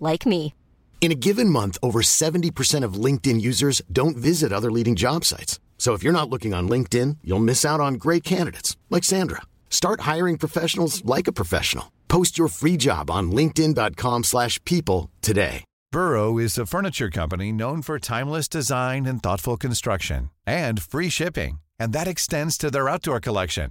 like me. In a given month, over 70% of LinkedIn users don't visit other leading job sites. So if you're not looking on LinkedIn, you'll miss out on great candidates like Sandra. Start hiring professionals like a professional. Post your free job on linkedin.com/people slash people today. Burrow is a furniture company known for timeless design and thoughtful construction and free shipping, and that extends to their outdoor collection.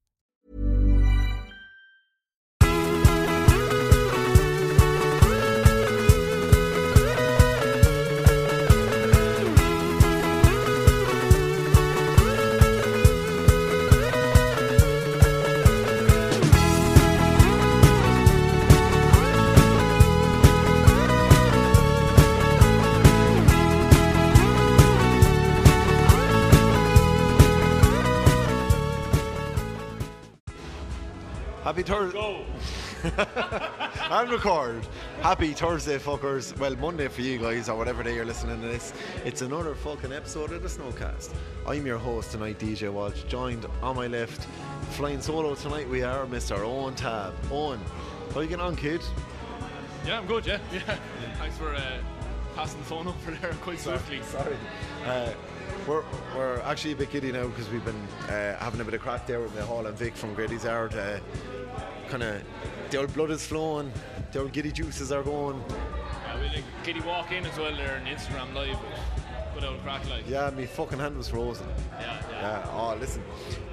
Happy Thursday. and record. Happy Thursday, fuckers. Well, Monday for you guys, or whatever day you're listening to this. It's another fucking episode of the Snugcast. I'm your host tonight, DJ Walsh, joined on my left, flying solo tonight. We are Mr. Owen Tab. Owen, how you getting on, kid? Yeah, I'm good. Yeah, yeah. Thanks for uh, passing the phone over there quite swiftly. Sorry. Uh, we're, we're actually a bit giddy now because we've been uh, having a bit of crack there with the Hall and Vic from Grady's Yard. Uh, kind of, the old blood is flowing, the old giddy juices are going. Yeah, we like Giddy walk in as well there on Instagram live. Good old crack like. Yeah, me fucking hand was frozen. yeah. yeah. Yeah, oh, listen.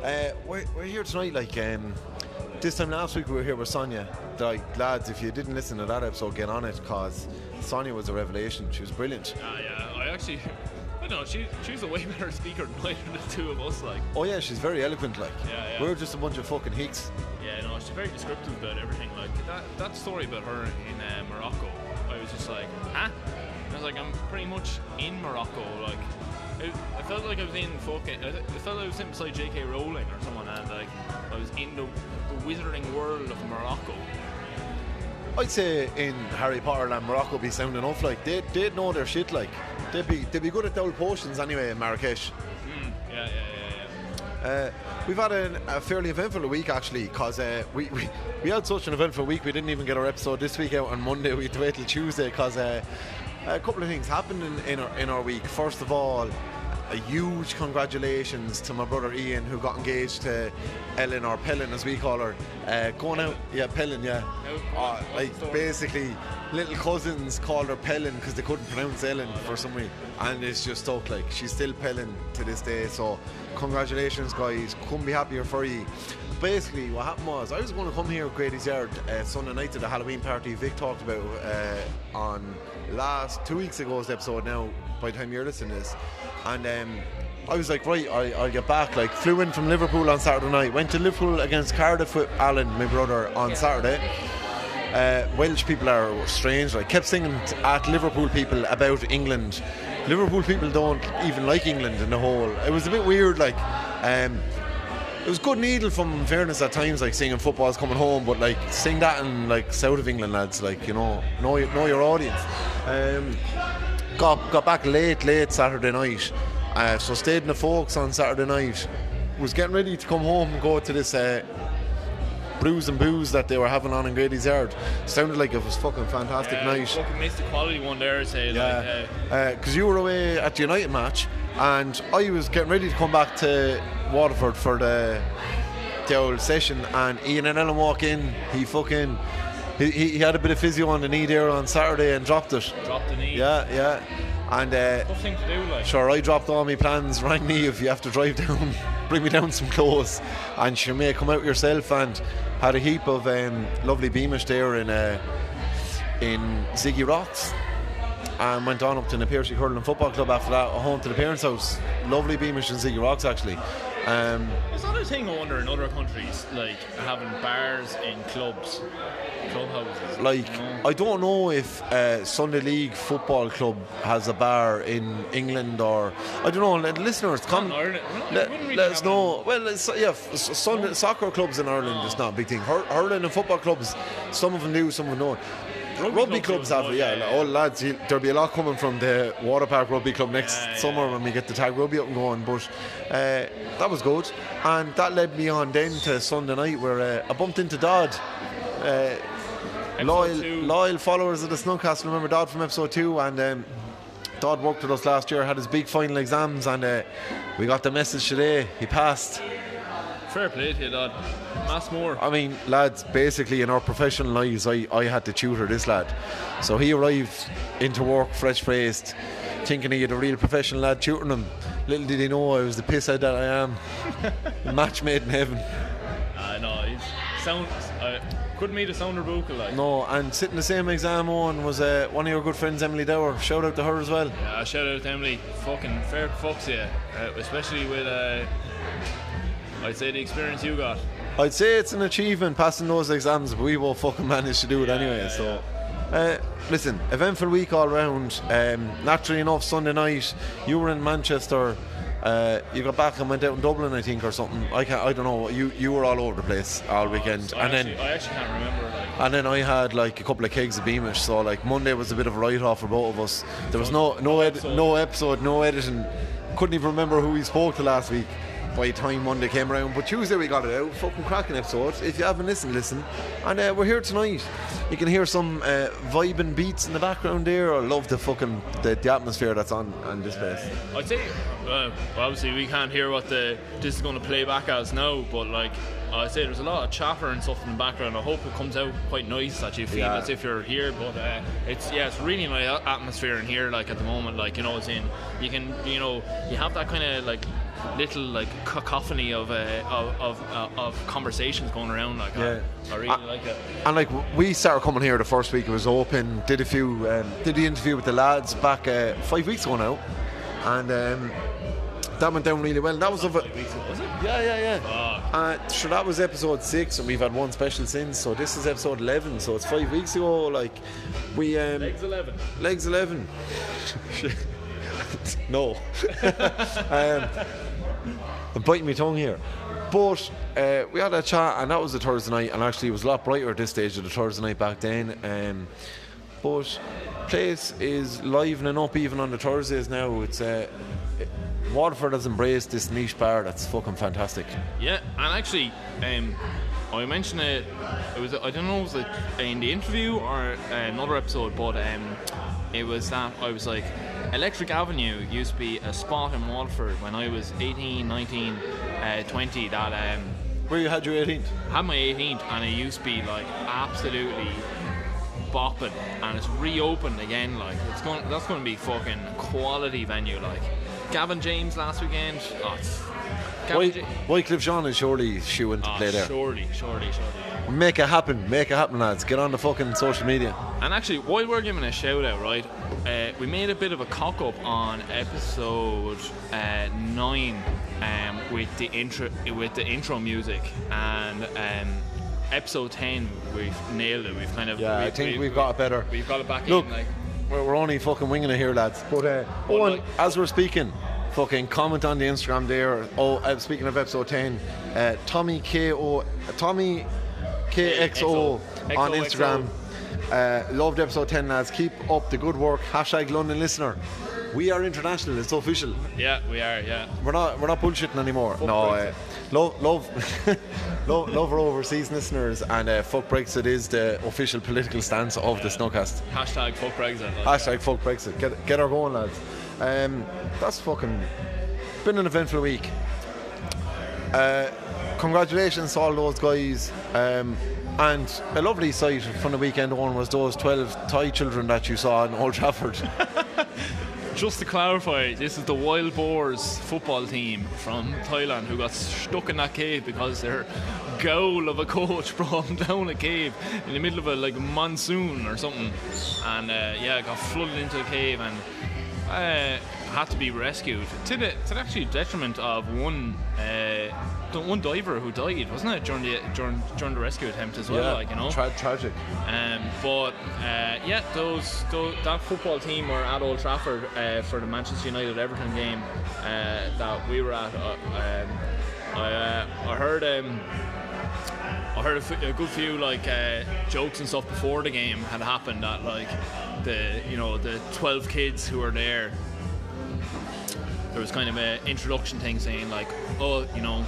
Uh, we're, we're here tonight, like, um, this time last week we were here with Sonia. Like, lads, if you didn't listen to that episode, get on it, because Sonia was a revelation. She was brilliant. Ah, yeah. I actually, I don't know. She she's a way better speaker than either of the two of us. Like, Oh, yeah, she's very eloquent, like. Yeah, yeah. We're just a bunch of fucking hicks. yeah, no, she's very descriptive about everything. Like that that story about her in uh, Morocco. I was just like, huh? I was like, I'm pretty much in Morocco. Like, it, I felt like I was in fucking. I, I felt like I was sitting beside J.K. Rowling or someone, and like I was in the, the wizarding world of Morocco. I'd say in Harry Potter and Morocco be sounding off like, they, they'd know their shit, like. They'd be, they'd be good at double potions anyway in Marrakesh. Mm, yeah, yeah, yeah, yeah. Uh, we've had an, a fairly eventful week actually, because uh, we, we we had such an eventful week. We didn't even get our episode this week out on Monday. We had to wait till Tuesday because uh, a couple of things happened in, in our in our week. First of all, a huge congratulations to my brother Ian who got engaged to Ellen or Pellin as we call her. Uh, going out, yeah, Pellin, yeah. Uh, like basically, little cousins called her Pellin because they couldn't pronounce Ellen for some reason, and it's just stuck. Like she's still Pellin to this day. So congratulations, guys! Couldn't be happier for you. Basically, what happened was I was going to come here with Grady's Yard uh, Sunday night to the Halloween party Vic talked about uh, on last two weeks ago's episode. Now, by the time you're listening to this, and um, I was like, right, I, I'll get back. Like, flew in from Liverpool on Saturday night. Went to Liverpool against Cardiff with Alan, my brother, on Saturday. Uh, Welsh people are strange. Like, kept singing at Liverpool people about England. Liverpool people don't even like England in the whole. It was a bit weird. Like, um, it was good needle from fairness at times, like singing football's coming home, but like sing that in like south of England lads, like you know, know your- know your audience. Um, got got back late, late Saturday night, uh, so stayed in the folks on Saturday night. Was getting ready to come home and go to this uh, brews and booze that they were having on in Grady's Yard. Sounded like it was fucking fantastic Yeah, night. Fucking missed the quality one there. Say Yeah, like, uh, because you were away at the United match, and I was getting ready to come back to Waterford for the the old session, and Ian and Ellen walk in. He fucking he, he had a bit of physio on the knee there on Saturday and dropped it. Drop the knee. Yeah, yeah. And uh, Tough thing to do, like. Sure, I dropped all my plans. Rang me if you have to drive down, bring me down some clothes, and she may come out yourself. And had a heap of um, lovely Beamish there in uh, in Ziggy Rocks, and went on up to the Piercy Hurling Football Club after that, home to the parents' house. Lovely Beamish and Ziggy Rocks actually. Um, Is that a thing I wonder in other countries, like having bars in clubs, clubhouses? like you know? I don't know if uh, Sunday League Football Club has a bar in England or I don't know. let- Listeners, come. Ireland. Let, really let us know. Well, it's, yeah, Sunday, soccer clubs in Ireland is not a big thing. Hur- hurling and football clubs, some of them do, some of them don't. Rugby Rugby, clubs clubs have, it, yeah. yeah, like. Oh, lads, there'll be a lot coming from the Water Park Rugby Club next Yeah, summer when we get the tag rugby up and going. But uh, that was good, and that led me on then to Sunday night where uh, I bumped into Dodd. Uh, loyal, two. loyal followers of the Snugcast remember Dodd from episode two, and um, Dodd worked with us last year, had his big final exams, and uh, we got the message today. He passed. Fair play to you, lad. Mass more. I mean, lads, basically in our professional lives, I, I had to tutor this lad. So he arrived into work fresh faced, thinking he had a real professional lad tutoring him. Little did he know I was the pisshead that I am. Match made in heaven. I know. He's sound. Uh, couldn't meet a sounder vocal like. No, and sitting the same exam on was uh, one of your good friends, Emily Dower. Shout out to her as well. Yeah, shout out to Emily. Fucking fair fucks yeah. Uh, especially with uh, I'd say the experience you got. I'd say it's an achievement passing those exams, but we will fucking manage to do it anyway. yeah, so, Uh, listen, eventful week all round. Um, naturally enough, Sunday night you were in Manchester. Uh, you got back and went out in Dublin, I think, or something. I can't. I don't know. You you were all over the place all weekend, I and actually, then I actually can't remember. Like, and then I had like a couple of kegs of Beamish. So like Monday was a bit of a write off for both of us. There was no no ed- no episode, no editing. Couldn't even remember who we spoke to last week. By the time Monday came around, but Tuesday we got it out. Fucking cracking episode. If you haven't listened, listen. And uh, we're here tonight. You can hear some uh, vibing beats in the background there. I love the fucking the, the atmosphere that's on on this place. I'd say, uh, well, obviously we can't hear what the this is going to play back as now, but like I'd say there's a lot of chatter and stuff in the background. I hope it comes out quite nice that you feel Yeah. as if you're here. But uh, it's yeah, it's really nice atmosphere in here. Like at the moment, like you know, it's in you can you know you have that kind of like little like cacophony of uh, of of, uh, of conversations going around. Like Yeah. I, I really Uh, like it. And like we started coming here the first week it was open. Did a few, um, did the interview with the lads back uh, five weeks ago now, and um, that went down really well. And that was of a, Was it? yeah, yeah, yeah. Uh, sure, that was episode six, and we've had one special since. So this is episode eleven. So it's five weeks ago. Like we um, Legs eleven. legs eleven. no. um, I'm biting my tongue here. But uh, we had a chat, and that was the Thursday night, and actually it was a lot brighter at this stage of the Thursday night back then. Um, but place is livening up even on the Thursdays now. It's uh, Waterford has embraced this niche bar that's fucking fantastic. Yeah, and actually, um, I mentioned it. It was I don't know, was it in the interview or another episode, but um, it was that I was like, Electric Avenue used to be a spot in Waterford when I was 18, 19, uh, 20. That um, Where you had your 18th? had my 18th, and it used to be like absolutely bopping, and it's reopened again. Like it's going, that's going to be fucking quality venue. Like Gavin James last weekend. Oh, Gavin White, Ja- Wyclef Jean is surely shooing to Oh, play there. Surely, surely, surely. Make it happen, make it happen, lads. Get on the fucking social media. And actually, while we're giving a shout out, right, uh, we made a bit of a cock up on episode uh, nine um, with the intro with the intro music, and um, episode ten we've nailed it. We've kind of Yeah, I we've, think we've, we've got it better. We've got it back Look, in. Like, we're, we're only fucking winging it here, lads. But uh, Owen, like- as we're speaking, fucking comment on the Instagram there. Oh, uh, speaking of episode ten, uh, Tommy K O Tommy KXO on Instagram. Uh, loved episode ten, lads. Keep up the good work. Hashtag London listener. We are international. It's official. yeah, we are. Yeah. We're not. We're not bullshitting anymore. Fuck no. Uh, love, love, love, love our overseas listeners, and uh, fuck Brexit is the official political stance of the Snugcast. Hashtag fuck Brexit. Like, Hashtag fuck Brexit. Get, get her going, lads. Um, that's fucking been an eventful week. Uh, congratulations to all those guys. Um, and a lovely sight from the weekend one was those 12 Thai children that you saw in Old Trafford. Just to clarify, this is the Wild Boars football team from Thailand who got stuck in that cave because their goal of a coach brought them down a cave in the middle of a like monsoon or something, and uh, yeah, got flooded into a cave and uh, had to be rescued to the to the actually detriment of one uh, the one diver who died, wasn't it during the during, during the rescue attempt as well? like you know, tra- tragic. um, but uh, yeah, those, those that football team were at Old Trafford uh, for the Manchester United Everton game uh, that we were at. Uh, um, I, uh, I heard um, I heard a, f- a good few like uh, jokes and stuff before the game had happened that like the you know the 12 kids who were there there was kind of an introduction thing saying like oh you know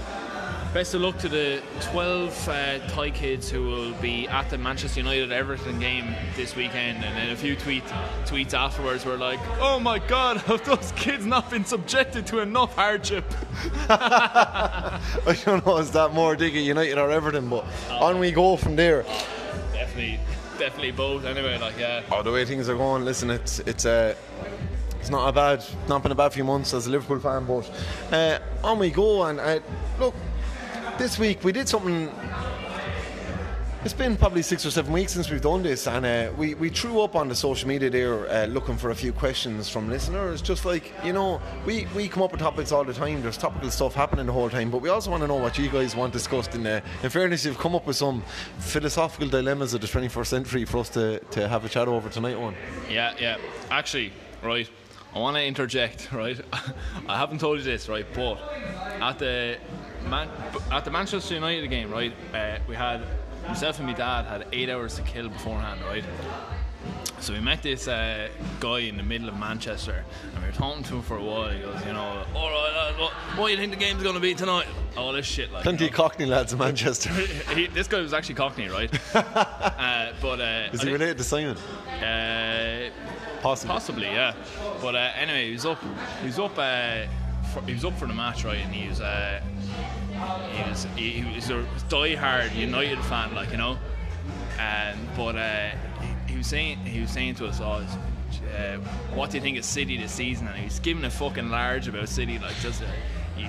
best of luck to the 12 uh, Thai kids who will be at the Manchester United Everton game this weekend and then a few tweet, tweets afterwards were like oh my god have those kids not been subjected to enough hardship I don't know, is that more dig at United or Everton? But on we go from there. definitely definitely both anyway like yeah Oh, the way things are going, listen, it's it's uh, it's not a bad, not been a bad few months as a Liverpool fan, but uh, on we go. And uh, look, this week we did something. It's been probably six or seven weeks since we've done this, and uh, we, we threw up on the social media there uh, looking for a few questions from listeners. Just like, you know, we, we come up with topics all the time, there's topical stuff happening the whole time, but we also want to know what you guys want discussed. In, uh, in fairness, you've come up with some philosophical dilemmas of the 21st century for us to, to have a chat over tonight, one. Yeah, yeah. Actually, right, I want to interject, right? I haven't told you this, right, but at the Man- at the Manchester United game, right, uh, we had myself and my dad had eight hours to kill beforehand, right? So we met this uh, guy in the middle of Manchester, and we were talking to him for a while. He goes, you know, all right, what, what do you think the game's going to be tonight? All this shit, like. Plenty you of. Cockney lads in Manchester. he, this guy was actually Cockney, right? uh, but uh, Is he related to Simon? Possibly. Possibly, yeah. But uh, anyway, he was up. He was up. Uh, for, he was up for the match, right? And he was. Uh, he was. He, he was a die-hard United fan, like you know. And but uh, he, he was saying. He was saying to us all. Uh, what do you think of City this season? And he was giving a fucking large about City, like just uh, you,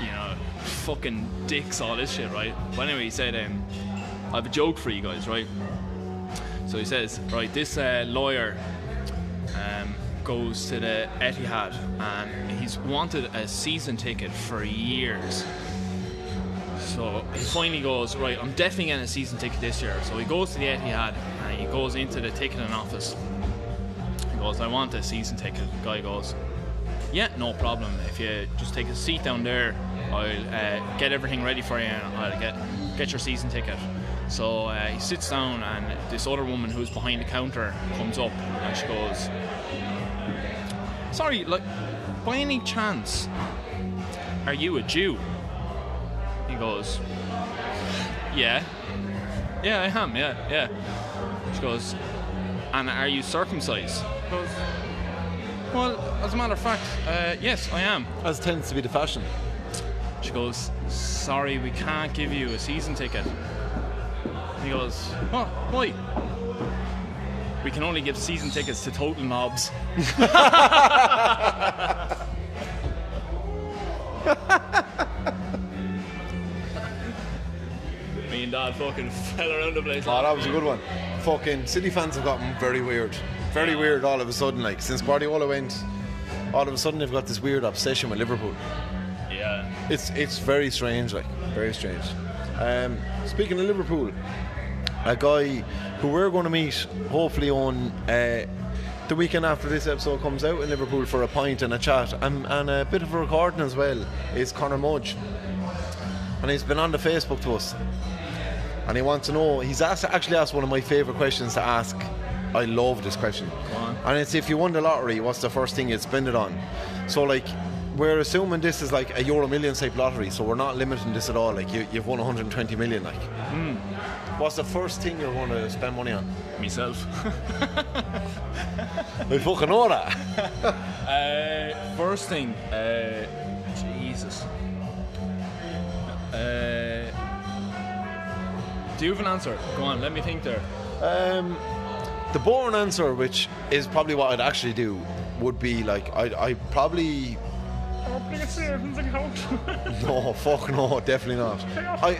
you know, fucking dicks, all this shit, right? But anyway, he said, um, "I have a joke for you guys, right?" So he says, right, this uh, lawyer um, goes to the Etihad and he's wanted a season ticket for years. So he finally goes, right, I'm definitely getting a season ticket this year. So he goes to the Etihad and he goes into the ticketing office. He goes, I want a season ticket. The guy goes, yeah, no problem. If you just take a seat down there, I'll uh, get everything ready for you and I'll get get your season ticket. So uh, he sits down and this other woman who's behind the counter comes up and she goes, "Sorry, like, by any chance, are you a Jew?" He goes, "Yeah, yeah, I am. Yeah, yeah." She goes, "And are you circumcised?" He goes, well, as a matter of fact, uh, yes, I am. As tends to be the fashion. She goes, Sorry, we can't give you a season ticket. He goes, What? Why? We can only give season tickets to total knobs. Me and Dad fucking fell around the place. Oh, that was a good one. Fucking City fans have gotten very weird. Very weird all of a sudden. Like, since Guardiola went, all of a sudden they've got this weird obsession with Liverpool. Yeah. It's it's very strange, like, very strange. Um, speaking of Liverpool, a guy who we're going to meet hopefully on uh, the weekend after this episode comes out in Liverpool for a pint and a chat and, and a bit of a recording as well is Connor Mudge. And he's been on the Facebook to us. And he wants to know, he's asked, actually asked one of my favourite questions to ask. I love this question. And it's if you won the lottery, what's the first thing you'd spend it on? So, like, we're assuming this is like a Euro Millions type lottery, so we're not limiting this at all. Like, you, you've won 120 million, like. What's the first thing you're going to spend money on? Myself. I fucking know that. Uh, first thing, uh, Jesus. Uh, Do you have an answer? Go on, let me think there. Um, the boring answer, which is probably what I'd actually do, would be like I'd, I'd probably no fuck no definitely not. I,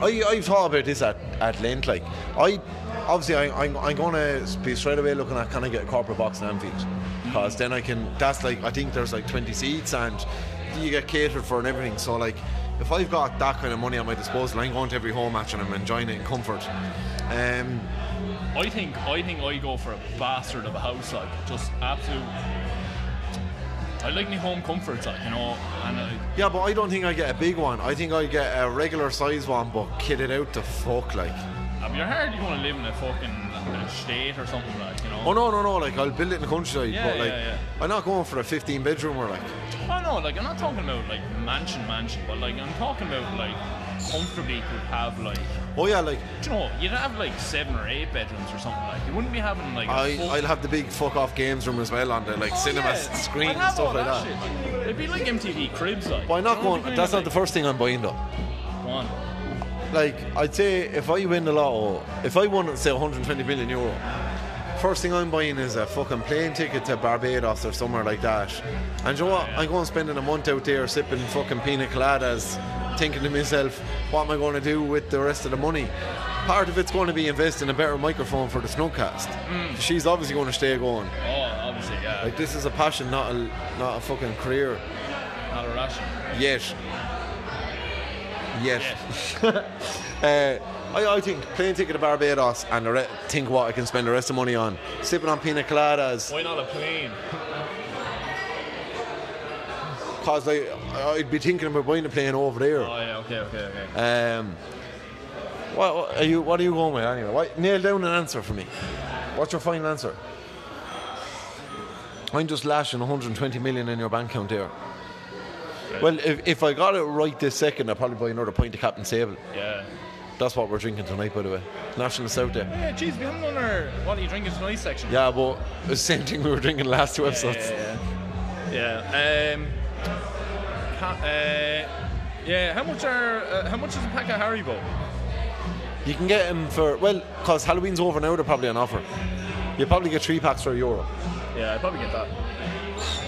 I I've thought about this at, at length. Like I obviously I, I'm I'm gonna be straight away looking at can I get a corporate box in Anfield because then I can. That's like I think there's like 20 seats and you get catered for and everything. So like if I've got that kind of money at my disposal, I'm going to every home match and I'm enjoying it in comfort. Um, I think I think I go for a bastard of a house, like just absolute. I like my home comforts, like you know, and I, yeah, but I don't think I get a big one. I think I get a regular size one, but kitted out the fuck like. I mean, you're hard. You want to live in a fucking state or something like, you know. Oh no, no, no! Like I'll build it in the countryside, Yeah, but like yeah, yeah. I'm not going for a 15 bedroom or like. Oh no, like I'm not talking about like mansion, mansion, but like I'm talking about like comfortably could have like, Oh yeah, like do you know, you'd have like seven or eight bedrooms or something like. You wouldn't be having like. I full- I'll have the big fuck off games room as well on the like Oh, cinema yeah. screen and stuff like that. It'd be like MTV cribs, like. I'm not going. That's not of the first thing I'm buying though. like- Go on. Like I'd say if I win the lotto, if I won say 120 million euro, first thing I'm buying is a fucking plane ticket to Barbados or somewhere like that. And you know what? I'm going spending a month out there sipping fucking pina coladas, thinking to myself, what am I going to do with the rest of the money? Part of it's going to be invest in a better microphone for the Snugcast. She's obviously going to stay going. Oh, obviously, yeah. Like this is a passion, not a not a fucking career. not a ration. Yet. Yet. uh, I, I think plane ticket to Barbados and re- think what I can spend the rest of the money on. Sipping on pina coladas. Why not a plane? Because like, I'd be thinking about buying a plane over there. Oh yeah, okay, okay, okay. Um, what, are you what are you going with anyway? What, nail down an answer for me. What's your final answer? I'm just lashing 120 million in your bank account there. Well, if, if I got it right this second, I'd probably buy another pint of Captain's Table. Yeah. That's what we're drinking tonight, by the way. National Stout Day. Yeah, jeez, we haven't done our what are you drinking tonight section. Yeah, but it's the same thing we were drinking last two yeah, episodes. yeah. yeah. Yeah. Um. Uh, yeah. How much are uh, how much is a pack of Haribo? You can get them for, well, because Halloween's over now, they're probably on offer. You probably get three packs for a euro. Yeah, I'd probably get that.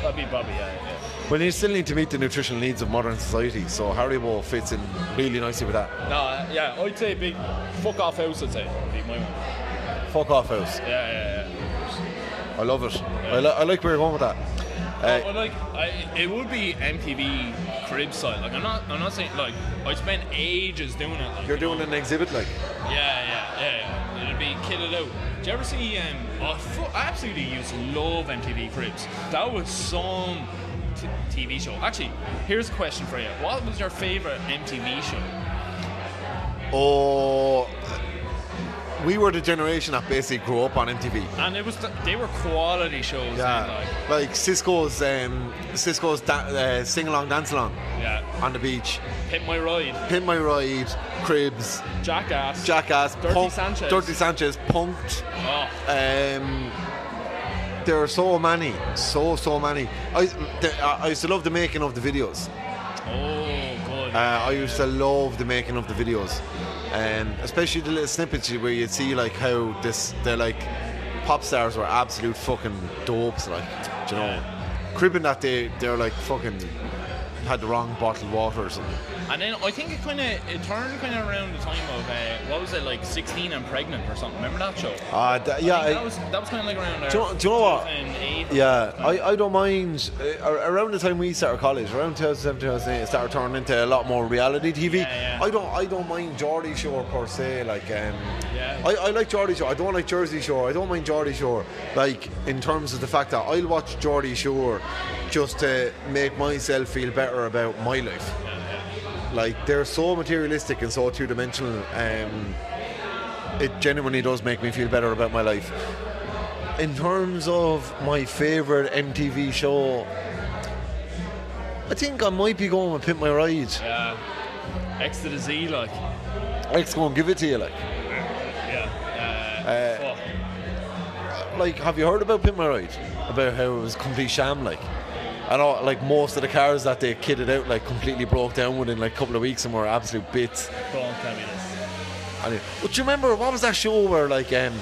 That'd be probably yeah. yeah. Well, you still need to meet the nutritional needs of modern society, so Haribo fits in really nicely with that. No, uh, yeah, I'd say big fuck off house. I'd say be my one. Fuck off house. Yeah, yeah, yeah. I love it. I, li- I like where you're going with that. Uh, But like, I, it would be MTV crib style. Like, I'm not, I'm not saying like I spent ages doing it. Like, you're you know. doing an exhibit like. Yeah, yeah, yeah, yeah. It'd be kitted out. Do you ever see? Um, oh, fu- I absolutely used to love MTV Cribs. That was some t- TV show. Actually, here's a question for you. What was your favorite MTV show? Oh, we were the generation that basically grew up on MTV. And it was th- they were quality shows. Yeah, like, like Sisqó's um, Sisqó's da- uh, sing along, dance along yeah. on the beach. Hit my ride. Pimp My Ride, Cribs, Jackass. Jackass, Dirty Punk- Sanchez. Dirty Sanchez, Punk'd. Oh, Um, there are so many, so so many. I, the, I I used to love the making of the videos. oh, good. Uh, I used to love the making of the videos, um, especially the little snippets where you'd see like how this they're like pop stars were absolute fucking dopes, like do you know, cribbing that they they're like fucking had the wrong bottled water or something. And then I think it kind of it turned kind of around the time of uh, what was it like 16 and pregnant or something. Remember that show? Uh, th- yeah, I that was that was kind of like around there. Do you know- do you know what? Yeah. I, I don't mind. Uh, around the time we started college, around 2007, 2008, it started turning into a lot more reality TV. Yeah, yeah. I don't I don't mind Geordie Shore per se. Like, um, Yeah. I, I like Geordie Shore. I don't like Jersey Shore. I don't mind Geordie Shore. Like in terms of the fact that I'll watch Geordie Shore just to make myself feel better about my life. Like they're so materialistic and so two dimensional. Um, it genuinely does make me feel better about my life. In terms of my favourite MTV show, I think I might be going with Pimp My Ride. Yeah. X to the Z, like. Let's go and give it to you. Like, Yeah. Uh, fuck. like, have you heard about Pimp My Ride? About how it was complete sham, like. I know, like most of the cars that they kitted out, like completely broke down within like a couple of weeks and were absolute bits. Don't tell me this. Anyway, but you remember what was that show where like um,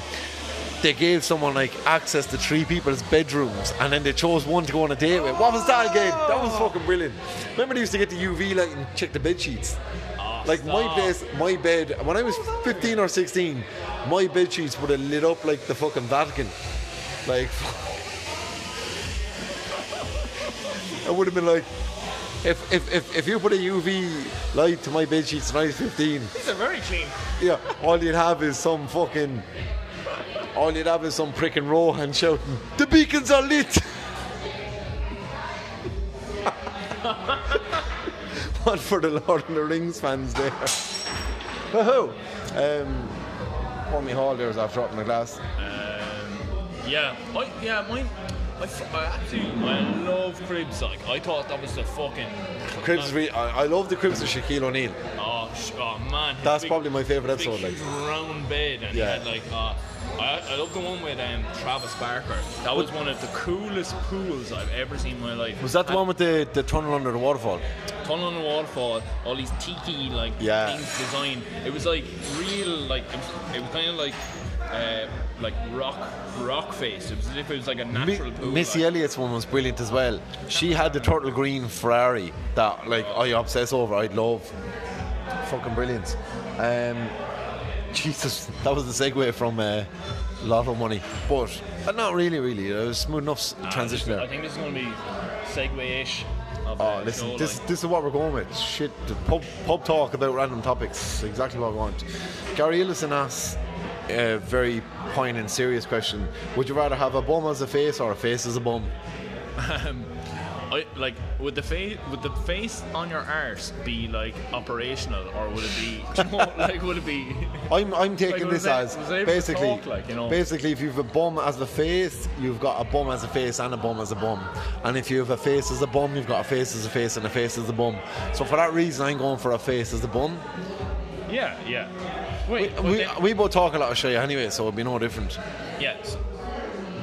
they gave someone like access to three people's bedrooms and then they chose one to go on a date with? What was that again? That was fucking brilliant. Remember they used to get the UV light and check the bed sheets. like my stop. place, my bed. When I was 15 or 16, my bed sheets would have lit up like the fucking Vatican. Like I would have been like. If, if, if, if you put a UV light to my bed sheets when I 15, These are very clean. yeah, all you'd have is some fucking. All you'd have is some prick and Rohan shouting, "The beacons are lit." One for the Lord of the Rings fans there. Woohoo! Um, pour me hall there was after dropping the glass. Yeah, I, yeah, mine. I, f- I actually, I love Cribs. Like, I thought that was the fucking. Cribs, re- I, I love the Cribs of Shaquille O'Neal. Oh, sh- oh man. his That's big- probably my favourite episode. Like, huge round bed, and Yeah. he had like. Uh, I, I love the one with um, Travis Barker. That was one of the coolest pools I've ever seen in my life. was that the one with the, the tunnel under the waterfall? tunnel on the waterfall, all these tiki like Yeah. things designed. It was like real, like it was, it was kind of like uh, like rock rock face. It was as if it was like a Mi- natural pool. Missy like. Elliott's one was brilliant as well. She had the turtle green Ferrari that like I obsess over. I'd love. Fucking brilliant. Um, Jesus, that was the segue from uh, Lotto Money, but uh, not really, really. It was smooth enough transition I think this is going to be segue-ish. Of Oh, the listen, show, this, like. this is what we're going with. Shit, pub, pub talk about random topics. Exactly what we want. Gary Ellison asks a very poignant, serious question. Would you rather have a bum as a face or a face as a bum? Um, I, like would the face would the face on your arse be like operational or would it be you know, like would it be I'm, I'm taking Like, this as was I able to basically, like, you know? basically, if you've a bum as a face, you've got a bum as a face and a bum as a bum. And if you have a face as a bum, you've got a face as a face and a face as a bum. So for that reason, I'm going for a face as a bum. Yeah yeah wait but We, then- we both talk a lot of shit anyway, so it'd be no different. yes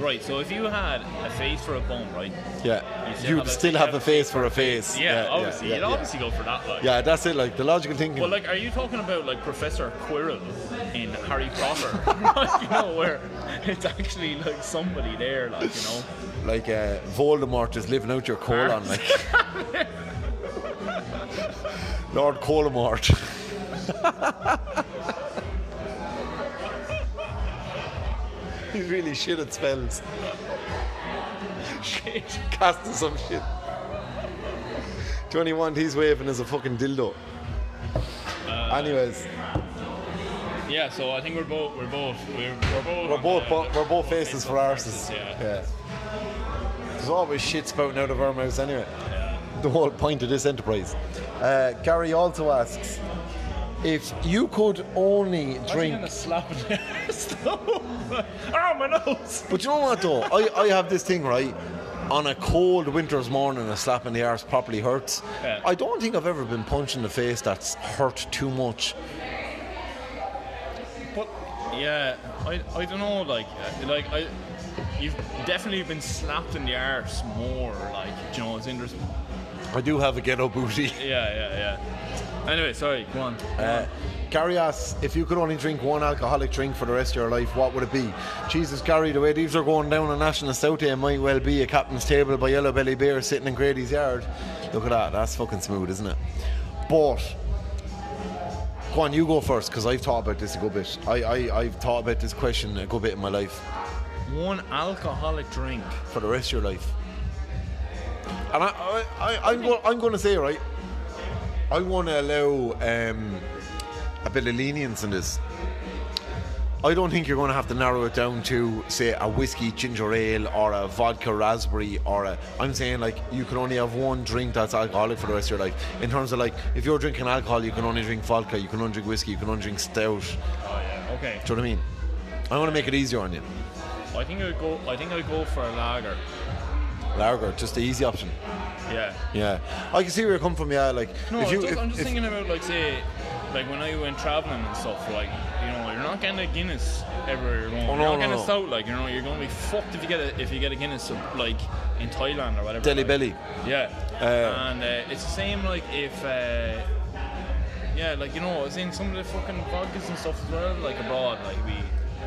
right so if you had a face for a bum right Yeah, You still you'd have a- still you have have a a face for a face. yeah, obviously yeah, you'd yeah. obviously go for that like Yeah, that's it. Like the logical thinking. Well, like, are you talking about like Professor Quirrell in Harry Potter? Like, you know, where it's actually like somebody there, like you know. like uh, Voldemort is living out your colon, like Lord Colamort. He's really shit at spells. Shit. Casting some shit. The only one he's waving as a fucking dildo. Anyways, Yeah, so I think we're both we're both we're, we're both we're both the- bo- we're both faces for arses. Yeah. There's always shit spouting out of our mouths anyway. The whole point of this enterprise. Uh, Gary also asks if you could only I'm drink. gonna slap. Oh my nose! But you know what though? I, I have this thing right. On a cold winter's morning, a slap in the arse properly hurts. Yeah. I don't think I've ever been punched in the face that's hurt too much. But yeah, I, I don't know, like uh, like I, you've definitely been slapped in the arse more, like you know, it's interesting. I do have a ghetto booty. Yeah, yeah, yeah. Anyway, sorry, go on. Uh. Gary asks, if you could only drink one alcoholic drink for the rest of your life, what would it be? Jesus, Gary, the way these are going down on National Stout Day might well be a captain's table by Yellow Belly Beer sitting in Grady's yard. Look at that, that's fucking smooth, isn't it? But, go on, you go first, because I've thought about this a good bit. I, I, I've thought about this question a good bit in my life. One alcoholic drink. For the rest of your life. And I, I, I, I'm, go, I'm going to say, right, I want to allow um, a bit of lenience in this. I don't think you're going to have to narrow it down to, say, a whiskey ginger ale or a vodka raspberry or a. I'm saying, like, you can only have one drink that's alcoholic for the rest of your life. In terms of, like, if you're drinking alcohol, you can only drink vodka, you can only drink whiskey, you can only drink stout. Oh yeah. Okay. Do you know what I mean? I want to make it easier on you. I think I'd go. I think I'd go for a lager. Lager, just the easy option. Yeah. Yeah. I can see where you're coming from, yeah. Like, No, if you, I'm just, if- I'm just if- thinking about like say, like when I went traveling and stuff. Like you know, you're not getting a Guinness everywhere you're going. Oh, you're not no, getting no. a stout. Like you know, you're going to be fucked if you get a if you get a Guinness like in Thailand or whatever. Delhi like. Belly. Yeah. Uh, and uh, it's the same like if. Uh, yeah, yeah, like you know, I was in some of the fucking vodkas and stuff as well, like abroad, like we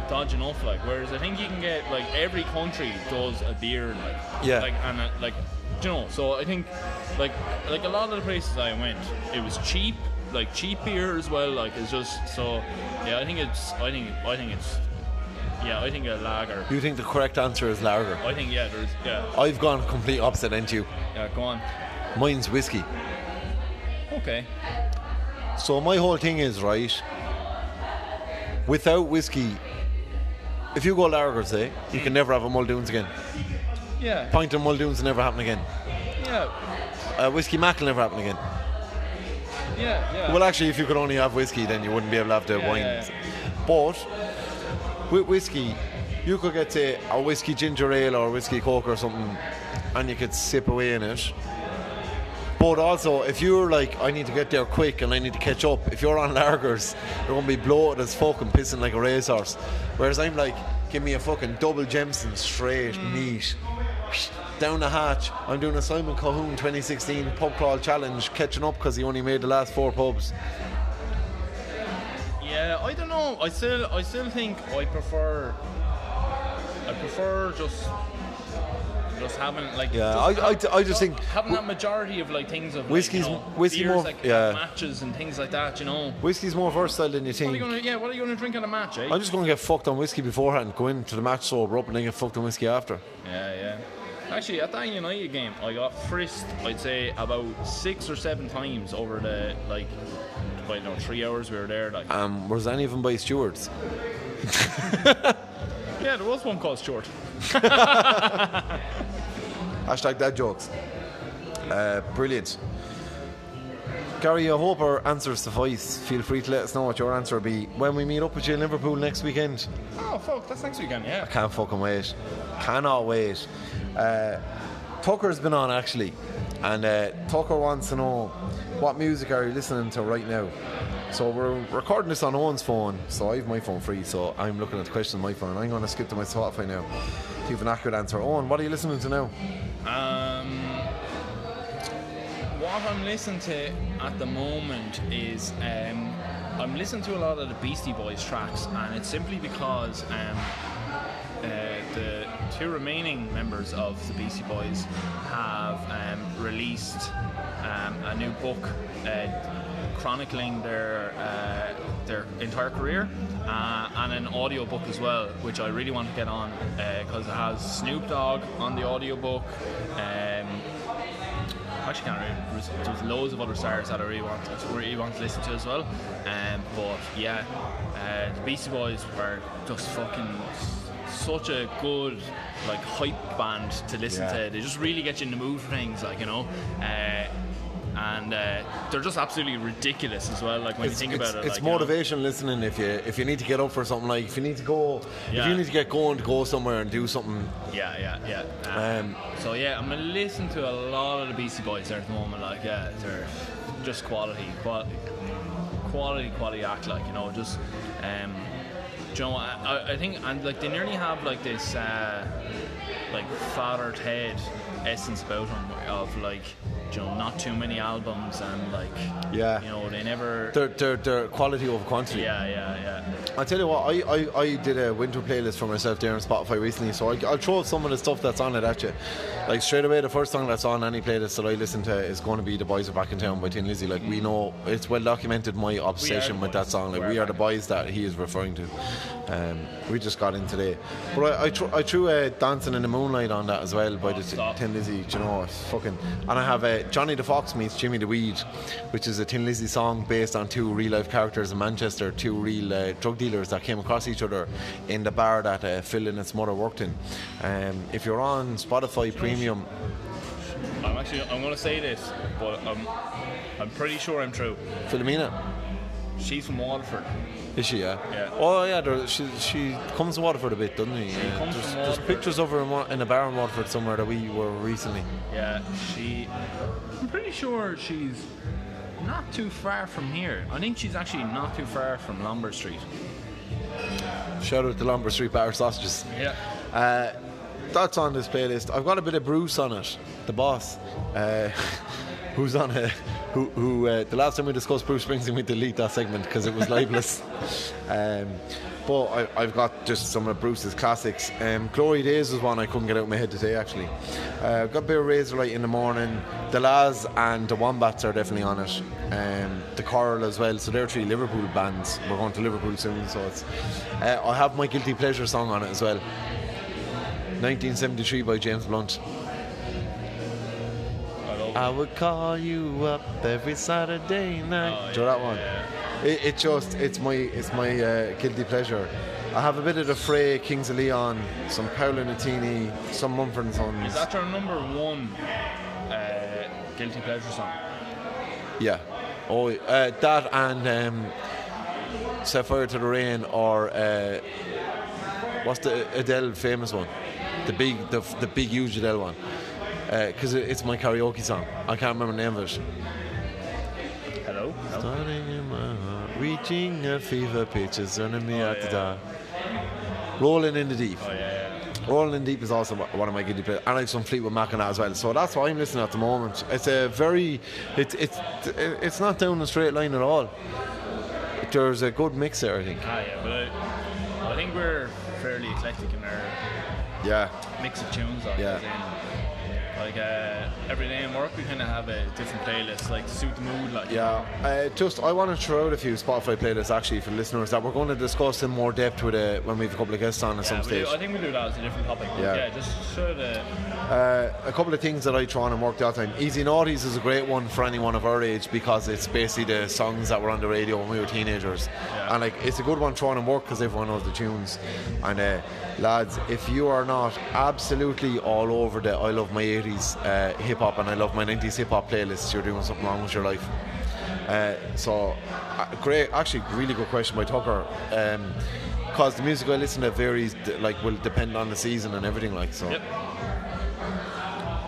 dodge off like. Whereas I think you can get like every country does a beer, like Yeah. like and uh, like you know. So I think like like a lot of the places I went, it was cheap, like cheap beer as well. Like it's just so yeah. I think it's I think I think it's yeah. I think a lager. You think the correct answer is lager? I think yeah. There's yeah. I've gone complete opposite to you. Yeah. Go on. Mine's whiskey. Okay. So my whole thing is right. Without whiskey, if you go say you can never have a Muldoon's again. Yeah. Pint of Muldoon's never happen again. Yeah. Uh, whiskey Mac will never happen again. Yeah. Yeah. Well, actually, if you could only have whiskey, then you wouldn't be able to have the Yeah, wine. yeah, But with whiskey, you could get say a whiskey ginger ale or whiskey coke or something, and you could sip away in it. But also, if you're like, I need to get there quick and I need to catch up, if you're on lagers, you're going to be bloated as fuck and pissing like a racehorse. Whereas I'm like, give me a fucking double Jameson, straight, mm. neat, down the hatch. I'm doing a Simon Cahoon 2016 pub crawl challenge, catching up because he only made the last four pubs. Yeah, I don't know. I still, I still think I prefer. I prefer just, just having like. Yeah, just I- I- I just think- having that majority of like things of Whiskey's- like, you know, whiskey beers, more- like yeah. matches and things like that. You know. Whiskey's more versatile than you What are you gonna? Yeah, what are you gonna drink at a match? Eh? I'm just going to get fucked on whiskey beforehand, go into the match sober up, and then get fucked on whiskey after. Yeah, yeah. Actually, at that United game, I got frisked. I'd say about six or seven times over the like, I know, three hours we were there. Like, Um, was any of them by stewards? yeah, there was one called Short. Hashtag dad jokes. Uh, brilliant. Gary, I hope our answers suffice. Feel free to let us know what your answer will be when we meet up with you in Liverpool next weekend. Oh fuck, that's next weekend. Yeah. I Can't fucking wait. Cannot wait. Uh, Tucker's been on actually, and uh, Tucker wants to know what music are you listening to right now. So we're recording this on Owen's phone, so I have my phone free, so I'm looking at the question on my phone. I'm going to skip to my Spotify now. Give an accurate answer. Owen, what are you listening to now? Um, what I'm listening to at the moment is um, I'm listening to a lot of the Beastie Boys tracks, and it's simply because um, uh, the two remaining members of the Beastie Boys have um, released um, a new book. Uh, chronicling their uh, their entire career uh, and an audio book as well which I really want to get on because it has Snoop Dogg on the audio book um, actually can't really there's, there's loads of other stars that I really want to, really want to listen to as well um, but yeah uh, the Beastie Boys were just fucking such a good like hype band to listen Yeah. to they just really get you in the mood for things like you know uh, and uh, they're just absolutely ridiculous as well like when you think it's, about it it's like, you know. motivation listening if you if you need to get up for something like if you need to go if you need to get going to go somewhere and do something Yeah, yeah, yeah. Um, so yeah, I'm gonna listen to a lot of the Beastie Boys there at the moment. Like, yeah, they're just quality, quality, quality, quality act. Like, you know, just um, do you know, I, I- I think, and like they nearly have like this, uh, like Father head essence about them of like, you know, not too many albums and like, Yeah. you know, they never. they're, they're, they're quality over quantity Yeah, yeah, yeah. I'll tell you what, I, I, I did a winter playlist for myself there on Spotify recently, so I, I'll throw some of the stuff that's on it at you. Like straight away, the first song that's on any playlist that I listen to is going to be "The Boys Are Back in Town" by Thin Lizzy. Like we know, it's well documented my obsession with that song. Like We we are the boys that he is referring to. Um, we just got in today, but I, I, thr I threw uh, "Dancing in the Moonlight" on that as well by Oh, the. Thin Lizzy. You know, fucking. And I have uh, Johnny the Fox meets Jimmy the Weed, which is a Thin Lizzy song based on two real life characters in Manchester, two real uh, drug dealers that came across each other in the bar that uh, Phil Lynott's mother worked in. Um, if you're on Spotify Premium, I'm actually, I'm gonna say this, but I'm, I'm pretty sure I'm true. Philomena, She's from Waterford. is she? Yeah. Yeah. Oh yeah, there, she she comes to Waterford a bit, doesn't she? Yeah. comes there's, there's pictures of her in, in a bar in Waterford somewhere that we were recently. Yeah, she. I'm pretty sure she's not too far from here. I think she's actually not too far from Lombard Street. Shout out to Lombard Street Bar Sausages. Yeah. Uh, that's on this playlist. I've got a bit of Bruce on it, the boss, uh, who's on a who, who uh, the last time we discussed Bruce Springsteen, we delete that segment because it was libelous. um, but I, have got just some of Bruce's classics. Um, Glory Days was one I couldn't get out of my head today, actually. Uh, I've got a bit of Razorlight in the morning. The La's and the Wombats are definitely on it. Um, the Coral as well. So they're three Liverpool bands. We're going to Liverpool soon, so it's. Uh, I have my Guilty Pleasure song on it as well. 1973 by James Blunt. I would call you up every Saturday night. Oh, Do you know that one? It, it, just it's my it's my uh, guilty pleasure. I have a bit of the Fray, Kings of Leon, some Paolo Nutini, some Mumford and Sons. Is that your number one uh, guilty pleasure song? Yeah. Oh, uh, that and um, Set Fire to the Rain or uh, what's the Adele famous one? The big, the, the big huge Adele one because uh, it's my karaoke song. I can't remember the name of it. Hello. Starting in my heart, reaching a fever pitch, is running me oh, out yeah. the door. Rolling in the deep. Oh, yeah, yeah. Rolling in Deep is also one of my guilty pleasures. And I have some Fleetwood Mac on that as well. So that's what I'm listening at the moment. It's a very, it's it's it's not down a straight line at all. There's a good mix there, I think. Ah, yeah, but I, I think we're fairly eclectic in our yeah mix of tunes. Yeah. Like uh, every day in work, we kind of have a different playlist, like to suit the mood. Like yeah, uh, just I want to throw out a few Spotify playlists actually for listeners that we're going to discuss in more depth with uh, when we have a couple of guests on at yeah, some stage. Do, I think we do that as a different topic. Yeah, yeah just show the. Uh, a couple of things that I try on and work that time. Easy Naughties is a great one for anyone of our age because it's basically the songs that were on the radio when we were teenagers, yeah. and like it's a good one trying and work because everyone knows the tunes. And uh, lads, if you are not absolutely all over the I love my 80s uh, hip hop and I love my 90s hip hop playlists, you're doing something wrong with your life. Uh, so, uh, great, actually, really good question by Tucker. Because um, the music I listen to varies, like, will depend on the season and everything, like so. Yep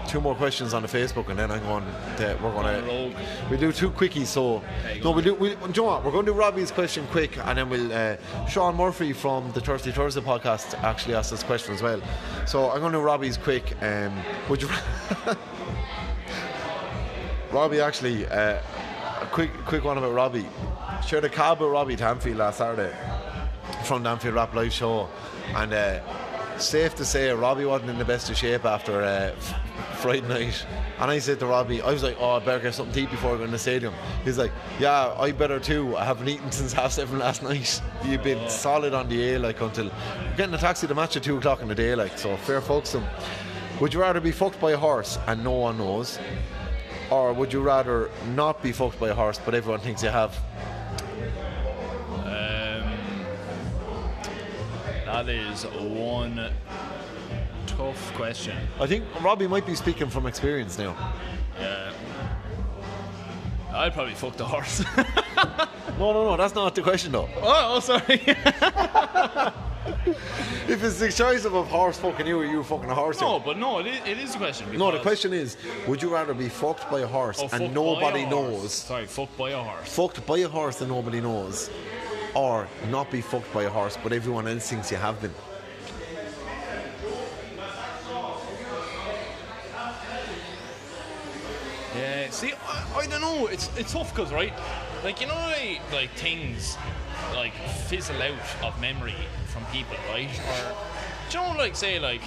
two more questions on the Facebook, and then I'm going. To, we're going to we do two quickies. So no, we do. We, do you know what? We're going to do Robbie's question quick, and then we'll. Uh, Sean Murphy from the Thirsty Thursday podcast actually asked this question as well. So I'm going to do Robbie's quick. Um, would you? Robbie actually. Uh, a quick, quick one about Robbie. Shared a cab with Robbie Tamfield last Saturday from the Anfield Wrap Live show, and uh, safe to say Robbie wasn't in the best of shape after uh, Friday night. And I said to Robbie, I was like, oh, I better get something to eat before I go in the stadium. He's like, yeah, I better too. I haven't eaten since half seven last night. You've been solid on the A, like, until getting a taxi to match at two o'clock in the day, like, so fair folks them. Would you rather be fucked by a horse and no one knows? Or would you rather not be fucked by a horse but everyone thinks you have? Um, that is one tough question. I think Robbie might be speaking from experience now. Yeah. I'd probably fuck the horse. no, no, no, that's not the question though. Oh, oh sorry. if it's the choice of a horse fucking you or you fucking a horse. No, but no, it is, it is a question. No, the question is, would you rather be fucked by a horse oh, and nobody knows? Sorry, fucked by a horse. Fucked by a horse and nobody knows, or not be fucked by a horse but everyone else thinks you have been. Yeah, see, I, I don't know. It's it's tough because right, like you know, like, like things like fizzle out of memory from people, right? Or do you know, like say like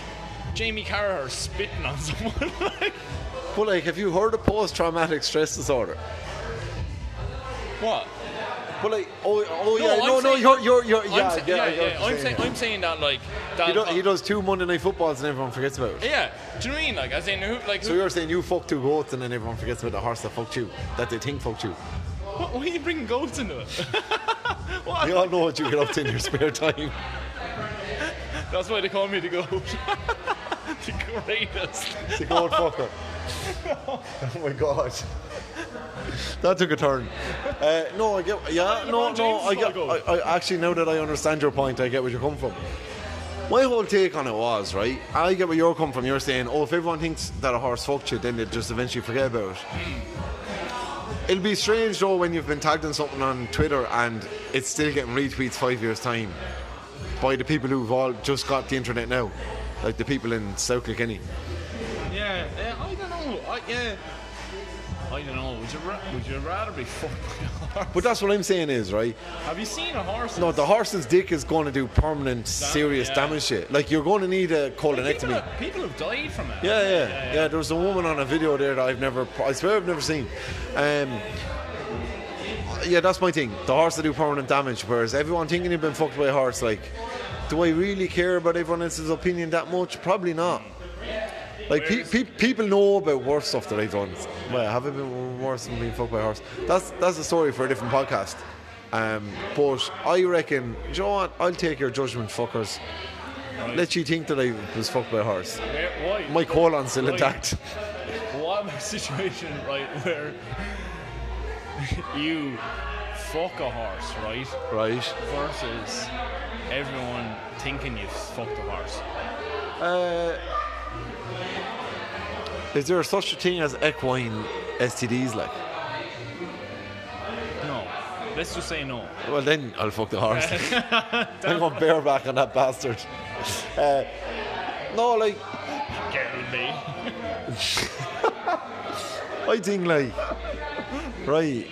Jamie Carragher spitting on someone, like. But like, have you heard of post-traumatic stress disorder? What? But like, oh, oh no, yeah, no, no, you're, you're, you're, yeah, sa- yeah, yeah, yeah. I'm saying, I'm saying that like that. He, do, he does two Monday night footballs and everyone forgets about it. Yeah, do you know what I mean? Like, as in, who, like. So you're saying you fucked two goats and then everyone forgets about the horse that fucked you, that they think fucked you. What, why are you bringing goats into it? what? We all know what you get up to in your spare time. That's why they call me the goat. the greatest. The goat fucker. oh my god that took a turn. Uh, no, I get. Yeah, no, no. I get. I, I, actually now that I understand your point, I get where you're coming from. My whole take on it was right. I get where you're coming from. You're saying, oh, if everyone thinks that a horse fucked you, then they just eventually forget about it. It'll be strange though when you've been tagged in something on Twitter and it's still getting retweets five years time by the people who've all just got the internet now, like the people in South Kilkenny. Yeah, uh, I don't know. I, yeah, I don't know. Would you ra- would you rather be fucked by a horse? But that's what I'm saying is right. Have you seen a horse? No, the horse's dick is going to do permanent, serious yeah. damage to it. Like you're going to need a People colonectomy. have, people have died from it. Yeah, yeah, yeah, There was a woman on a video there that I've never, I swear I've never seen. Um, yeah, that's my thing. The horse to do permanent damage, whereas everyone thinking you've been fucked by a horse, like, do I really care about everyone else's opinion that much? Probably not. Like pe- pe- people know about worse stuff that I've done. Well, have I been worse than being fucked by a horse? That's that's a story for a different podcast. Um, but I reckon, do you know what? I'll take your judgment, fuckers. Let you think that I was fucked by a horse. Where, why? My colon's still Why? intact. What a situation, right, where you fuck a horse, right, Right. versus everyone thinking you've fucked a horse. Uh, is there such a thing as equine STDs? Like, No. Let's just say no. well, then I'll fuck the horse. I'm going bareback on that bastard. Uh, no, like, Get me. I think, like, right.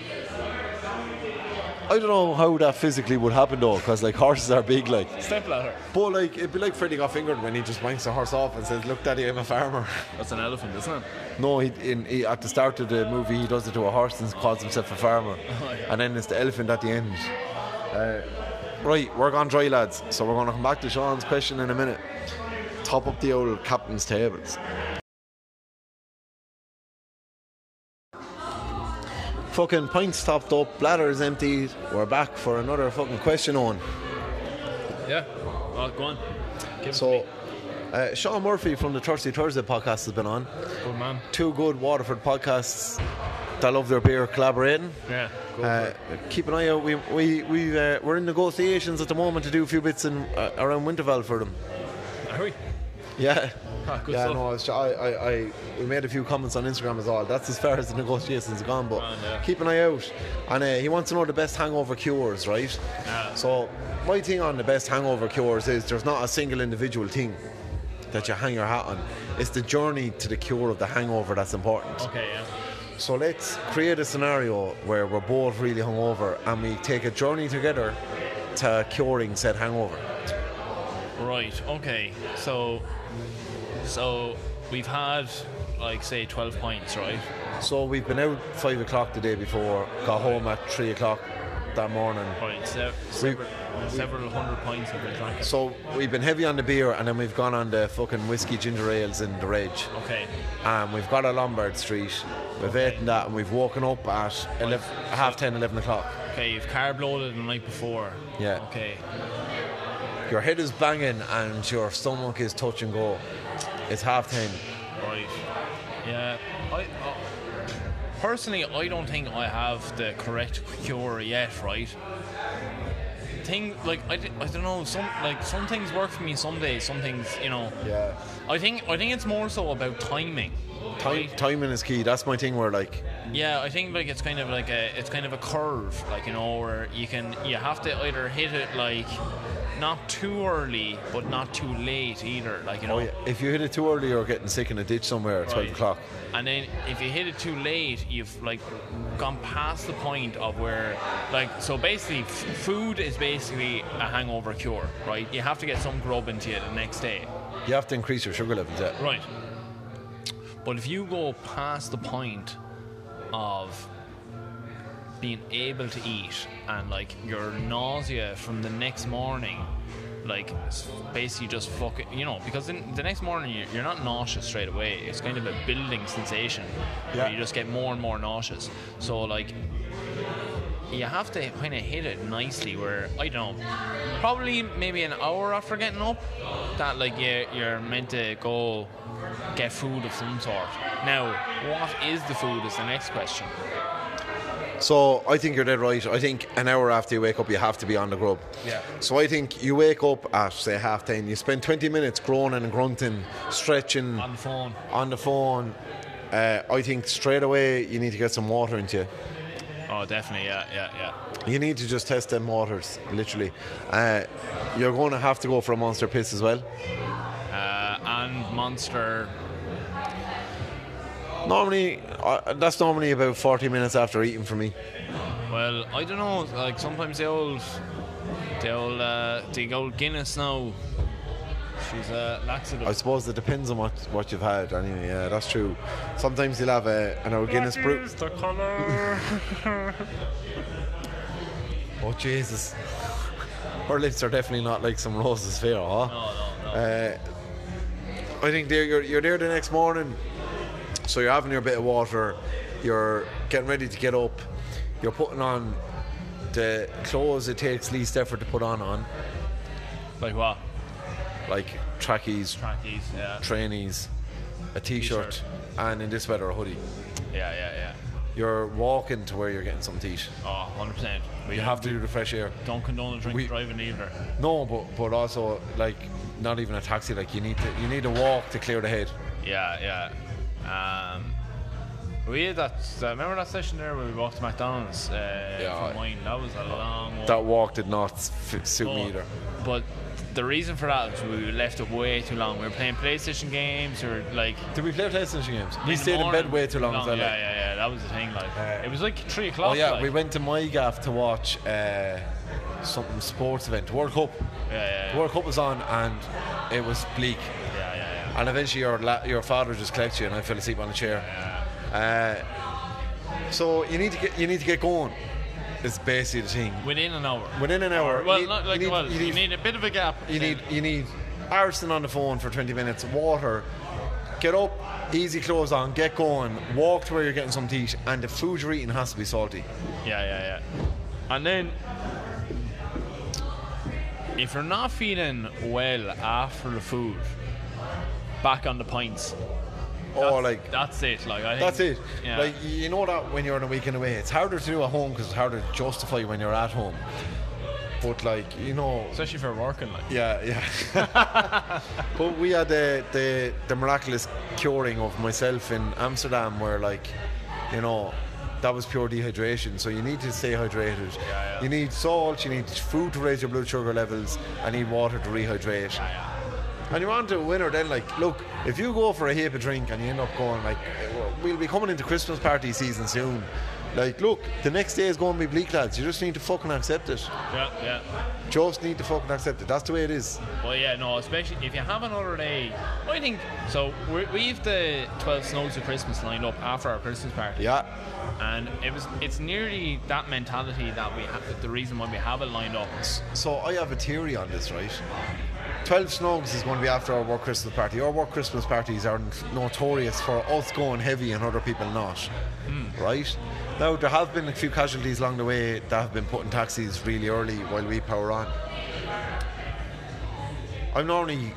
I don't know how that physically would happen though, because like horses are big, like. Step ladder. But like, it'd be like Freddy Got Fingered when he just wanks the horse off and says, "Look, Daddy, I'm a farmer." That's an elephant, isn't it? No, he, in, he at the start of the movie he does it to a horse and calls himself a farmer, and then it's the elephant at the end. Uh, right, we're gone dry, lads. So we're going to come back to Sean's question in a minute. Top up the old captain's tables. Fucking pints topped up, bladders emptied. We're back for another fucking question on. Yeah. Well, go on. Give So, uh, Sean Murphy from the Thirsty Thursday podcast has been on. Good man. Two good Waterford podcasts that love their beer collaborating. Yeah. Uh, keep an eye out. We we we uh, we're in negotiations at the moment to do a few bits in uh, around Winterval for them. Are we? Yeah. Ah, yeah, stuff. no, it's, I, I, I, we made a few comments on Instagram as well. That's as far as the negotiations have gone, but keep an eye out. And uh, he wants to know the best hangover cures, right? Yeah. So, my thing on the best hangover cures is there's not a single individual thing that you hang your hat on. It's the journey to the cure of the hangover that's important. Okay, yeah. So let's create a scenario where we're both really hungover and we take a journey together to curing said hangover. Right. Okay. So, so we've had like say twelve points, right? So we've been out five o'clock the day before, got home at three o'clock that morning. Right. Se- several, several hundred points have been drank. So we've been heavy on the beer and then we've gone on the fucking whiskey ginger ales in the Reg. Okay. And we've got a Lombard Street. We've eaten that and we've woken up at 11, half 10, 11 o'clock. Okay. You've carb loaded the night before. Yeah. Okay. Your head is banging and your stomach is touch and go. It's half 10. Right. Yeah. I, uh, personally, I don't think I have the correct cure yet. Right. Thing like I, I don't know some like some things work for me some days some things you know Yeah. I think I think it's more so about timing Time, right? timing is key. That's my thing where like Yeah, I think like it's kind of like a it's kind of a curve, like you know, where you can you have to either hit it like not too early but not too late either, like you oh, know. Oh yeah. If you hit it too early, you're getting sick in a ditch somewhere at 12 o'clock. And then if you hit it too late, you've like gone past the point of where, like, so basically, f- food is basically a hangover cure, right? You have to get some grub into you the next day. You have to increase your sugar levels, yeah. Right. But if you go past the point of being able to eat and like your nausea from the next morning, like basically just fucking, you know, because in the next morning you- you're not nauseous straight away. It's kind of a building sensation Yeah. where you just get more and more nauseous. So like you have to kind of hit it nicely where I don't know probably maybe an hour after getting up that like you, you're meant to go get food of some sort now what is the food is the next question So I think you're dead right. I think an hour after you wake up, you have to be on the grub. Yeah. So I think you wake up at say half ten. You spend 20 minutes groaning and grunting, stretching on the phone on the phone. Uh, I think straight away you need to get some water into you. oh definitely yeah yeah yeah You need to just test them waters, literally. Uh, you're going to have to go for a monster piss as well. uh, and monster Normally, uh, that's normally about 40 minutes after eating for me. Well, I don't know. Like sometimes the old, the old, uh, the old Guinness now. She's a laxative. I suppose it depends on what, what you've had. Anyway, yeah, that's true. Sometimes you'll have a, an old Guinness brew. the colour. Oh Jesus! Her lips are definitely not like some roses fair, huh? no, no, no. Uh, I think there you're, you're there the next morning, so you're having your bit of water, you're getting ready to get up, you're putting on the clothes it takes least effort to put on on, like what? like trackies, Trackies. Yeah. trainies, a t-shirt, T-shirt. and in this weather a hoodie. Yeah, yeah, yeah. You're walking to where you're getting some tea. Oh, 100 percent. We You have to do the fresh air. Don't condone the drink We- driving either. No, but but also like not even a taxi. Like you need to you need to walk to clear the head. Yeah, yeah. Um, we had that. Uh, remember that session there where we walked to McDonald's uh, Yeah, for wine? That was a long walk. That walk did not f- suit me either. But the reason for that was we left it way too long. We were playing PlayStation games or like. Did we play PlayStation games? We stayed in bed way too long. well, yeah, like. yeah, yeah. That was the thing. Like, Uh, it was like three o'clock. Oh yeah, like. we went to my gaff to watch uh, something sports event, World Cup. Yeah, yeah, yeah. World Cup was on and it was bleak. And eventually your la- your father just collects you, and I fell asleep on the chair. Uh, so you need to get you need to get going. It's basically the thing. Within an hour. Within an hour. Well, you need- not like you need- well. you You need- need, a bit of a gap. You need you need Arson on the phone for 20 minutes, water, get up, easy clothes on, get going, walk to where you're getting some tea, and the food you're eating has to be salty. Yeah, yeah, yeah. And then, if you're not feeling well after the food, back on the pints. Or oh, That's- Oh, like that's it. Like I think that's it. Yeah. Like you know that when you're on a weekend away, it's harder to do at home because it's harder to justify when you're at home. But like you know, especially if you're working. Like yeah, yeah. but we had the, the the miraculous curing of myself in Amsterdam, where like, you know, that was pure dehydration. So you need to stay hydrated. yeah. You need salt. You need food to raise your blood sugar levels. I need water to rehydrate. And you're on to a winner then, like, look, if you go for a heap of drink and you end up going, like, we'll be coming into Christmas party season soon. Like, look, the next day is going to be bleak, lads. You just need to fucking accept it. yeah, yeah. Just need to fucking accept it. That's the way it is. Well, yeah, no, especially if you have another day. I think so. We're, we've the 12 Snugs of Christmas lined up after our Christmas party. Yeah. And it was it's nearly that mentality that we have, the reason why we have it lined up. So I have a theory on this, right? 12 Snugs is going to be after our work Christmas party. Our work Christmas parties are notorious for us going heavy and other people not, hmm. right? Now, there have been a few casualties along the way that have been put in taxis really early while we power on. I'm normally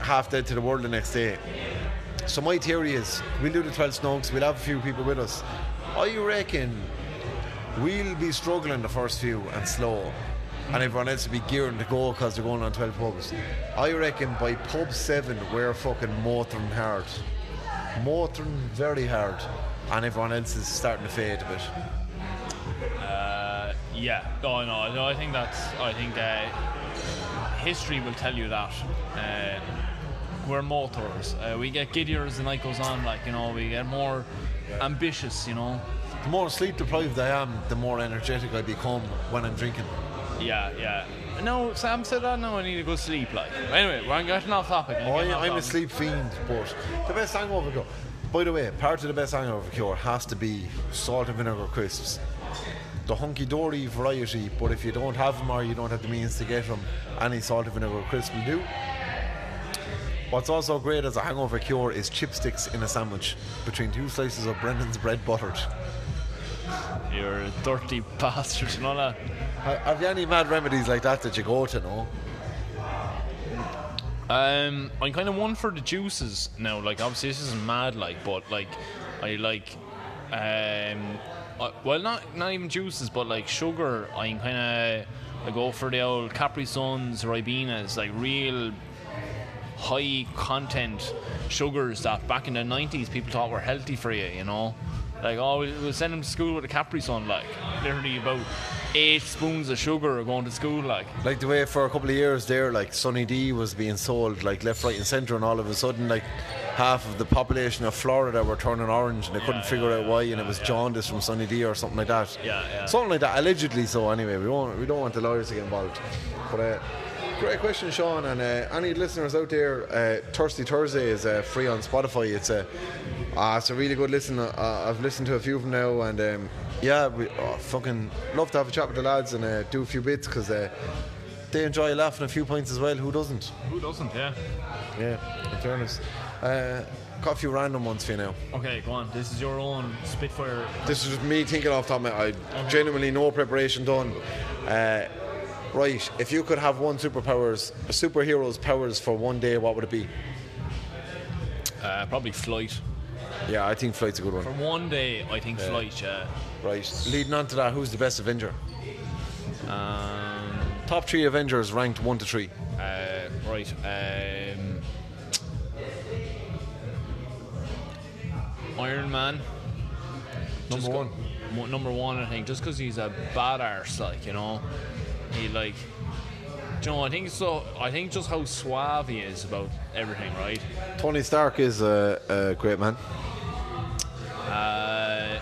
half dead to the world the next day. So my theory is we'll do the 12 Snugs, we'll have a few people with us. I reckon we'll be struggling the first few and slow, and everyone else will be gearing to go because they're going on 12 pubs. I reckon by pub 7, we're fucking motoring hard. Motoring very hard, and everyone else is starting to fade a bit. Uh, yeah. Oh no, no. I think that's. I think uh, history will tell you that. Uh, we're motors. Uh, we get giddier as the night goes on. Like you know, we get more ambitious. You know. The more sleep deprived I am, the more energetic I become when I'm drinking. Yeah, yeah. No, Sam said that. No, I need to go sleep. Like. Anyway, we're getting off topic. Oh, getting I, off I'm a sleep fiend, but the best hangover cure. By the way, part of the best hangover cure has to be salt and vinegar crisps. The hunky dory variety, but if you don't have them or you don't have the means to get them, any salt and vinegar crisp will do. What's also great as a hangover cure is chipsticks in a sandwich between two slices of Brennan's bread buttered. You're a dirty bastard. You know that. Have you any mad remedies like that that you go to, no? Um, I'm kind of one for the juices now. Like, obviously, this isn't mad, like, but like, I like, um, I, well, not not even juices, but like sugar. I'm kind of, I go for the old Capri Suns, Ribenas, like real high content sugars that back in the 90s people thought were healthy for you. You know, like, oh, we'll send them to school with a Capri Sun, like, literally about eight spoons of sugar are going to school. Like, Like the way for a couple of years there, like Sunny D was being sold like left, right, and centre, and all of a sudden, like half of the population of Florida were turning orange, and they couldn't Yeah, figure yeah, out why, and it was jaundice from Sunny D or something like that. Yeah, yeah. Something like that, allegedly. So anyway, we don't we don't want the lawyers to get involved. But uh, great question, Sean, and uh, any listeners out there, uh, Thirsty Thursday is uh, free on Spotify. It's a uh, it's a really good listen. Uh, I've listened to a few of them now, and um, yeah, we oh, fucking love to have a chat with the lads and uh, do a few bits because uh, they enjoy laughing a few points as well. Who doesn't? who doesn't? Yeah. Yeah, in fairness. Uh, got a few random ones for you now. Okay, go on. This is your own Spitfire. This is just me thinking off the top of my I genuinely no preparation done. Uh, right, if you could have one superpowers, a superhero's powers for one day, what would it be? Uh, probably flight. Yeah, I think flight's a good one. For one. one day, I think flight. Yeah. Right, leading on to that, who's the best Avenger? Um, Top three Avengers ranked one to three. uh, right. Um, Iron Man. Number Just go- one. mo- number one, I think, just because he's a badass, like you know, he like, do you know, I think so. I think just how suave he is about everything, right? Tony Stark is a, a great man. Uh,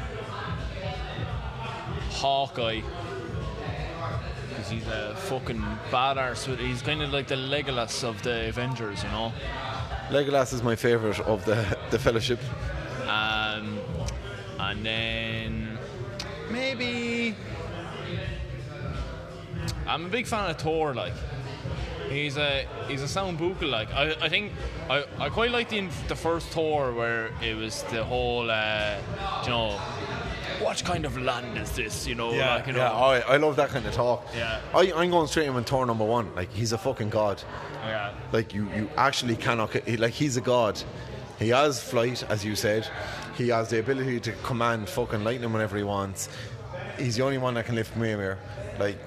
Hawkeye, because he's a fucking bad arse. but He's kind of like the Legolas of the Avengers, you know. Legolas is my favourite of the, the Fellowship. Um, and then maybe I'm a big fan of Thor. Like he's a he's a sound buka. Like I, I think I, I quite like the the first Thor where it was the whole uh, you know what kind of land is this? You know, like you know. yeah I, I love that kind of talk. Yeah. I, I'm going straight in with Thor number one. Like, he's a fucking god. yeah. Like you, you actually cannot. Like he's a god. He has flight, as you said. He has the ability to command fucking lightning whenever he wants. He's the only one that can lift Mjolnir. Like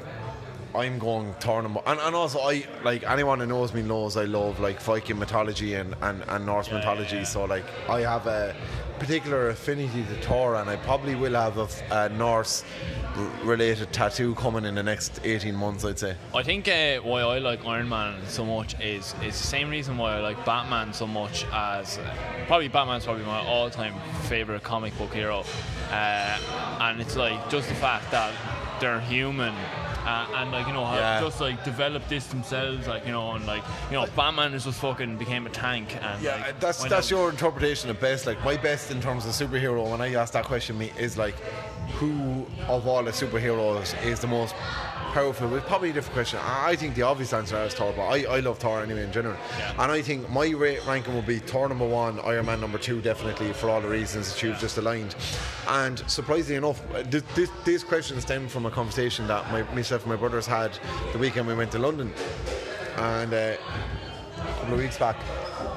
I'm going Thor and, and also I like anyone who knows me knows I love like Viking mythology and, and, and Norse Yeah, mythology. yeah. So like I have a particular affinity to Thor, and I probably will have a Norse related tattoo coming in the next 18 months. I'd say. I think uh, why I like Iron Man so much is is the same reason why I like Batman so much as uh, probably Batman's probably my all time favorite comic book hero, uh, and it's like just the fact that they're human. Uh, and like you know, have Yeah. just like developed this themselves, like you know, and like you know, Batman is just fucking became a tank, and Yeah, like, that's that's your interpretation of best. Like my best in terms of superhero, when I ask that question, me is like, who of all the superheroes is the most powerful? It's probably a different question. I think the obvious answer is Thor, but I, I love Thor anyway in general. Yeah. And I think my ra- ranking would be Thor number one, Iron Man number two, definitely for all the reasons that you've just aligned. And surprisingly enough, uh, this, this, this question stemmed from a conversation that my, myself and my brothers had the weekend we went to London, and. Uh, a couple of weeks back,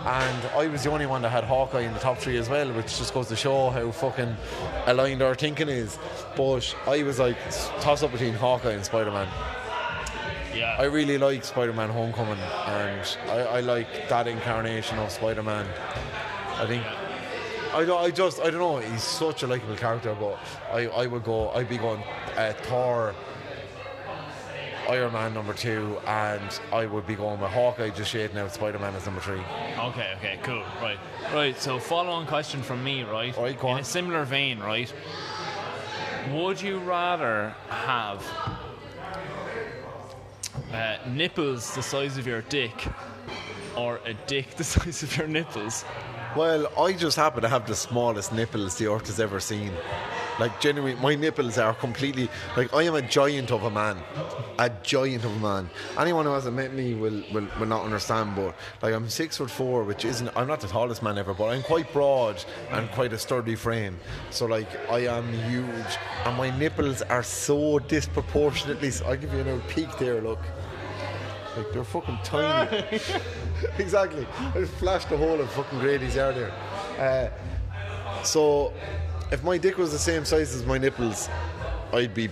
and I was the only one that had Hawkeye in the top three as well, which just goes to show how fucking aligned our thinking is. But I was like toss up between Hawkeye and Spider Man. yeah, I really like Spider Man Homecoming, and I, I like that incarnation of Spider Man. I think. I, don't- I just I don't know he's such a likable character but I, I would go I'd be going uh, Thor Iron Man number two and I would be going with Hawkeye just shading out Spider Man as number three Okay, okay, cool. Right. Right, so follow on question from me, right? Right, go In a similar vein, right? Would you rather have uh, nipples the size of your dick or a dick the size of your nipples? Well, I just happen to have the smallest nipples the earth has ever seen. Like, genuinely, my nipples are completely. Like, I am a giant of a man. A giant of a man. Anyone who hasn't met me will, will, will not understand, but, like, I'm six foot four, which isn't. I'm not the tallest man ever, but I'm quite broad and quite a sturdy frame. So, like, I am huge. And my nipples are so disproportionately. I'll give you a little peek there, look. Like, they're fucking tiny. exactly. I flashed the whole of fucking Grady's yard there. Uh, so, if my dick was the same size as my nipples, I'd be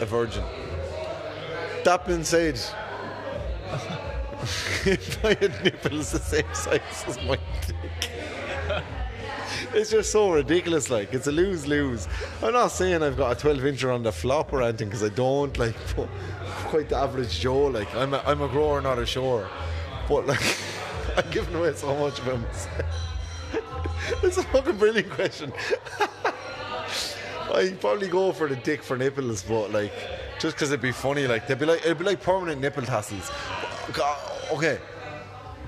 a virgin. That being said, if had nipples the same size as my dick, it's just so ridiculous. Like it's a lose lose. I'm not saying I've got a 12 incher on the flop or anything because I don't like quite the average Joe. Like I'm a, I'm a grower, not a shower. But like I'm giving away so much of them. it's a fucking brilliant question. I probably go for the dick for nipples, but like just because it'd be funny. Like they'd be like it'd be like permanent nipple tassels. Okay.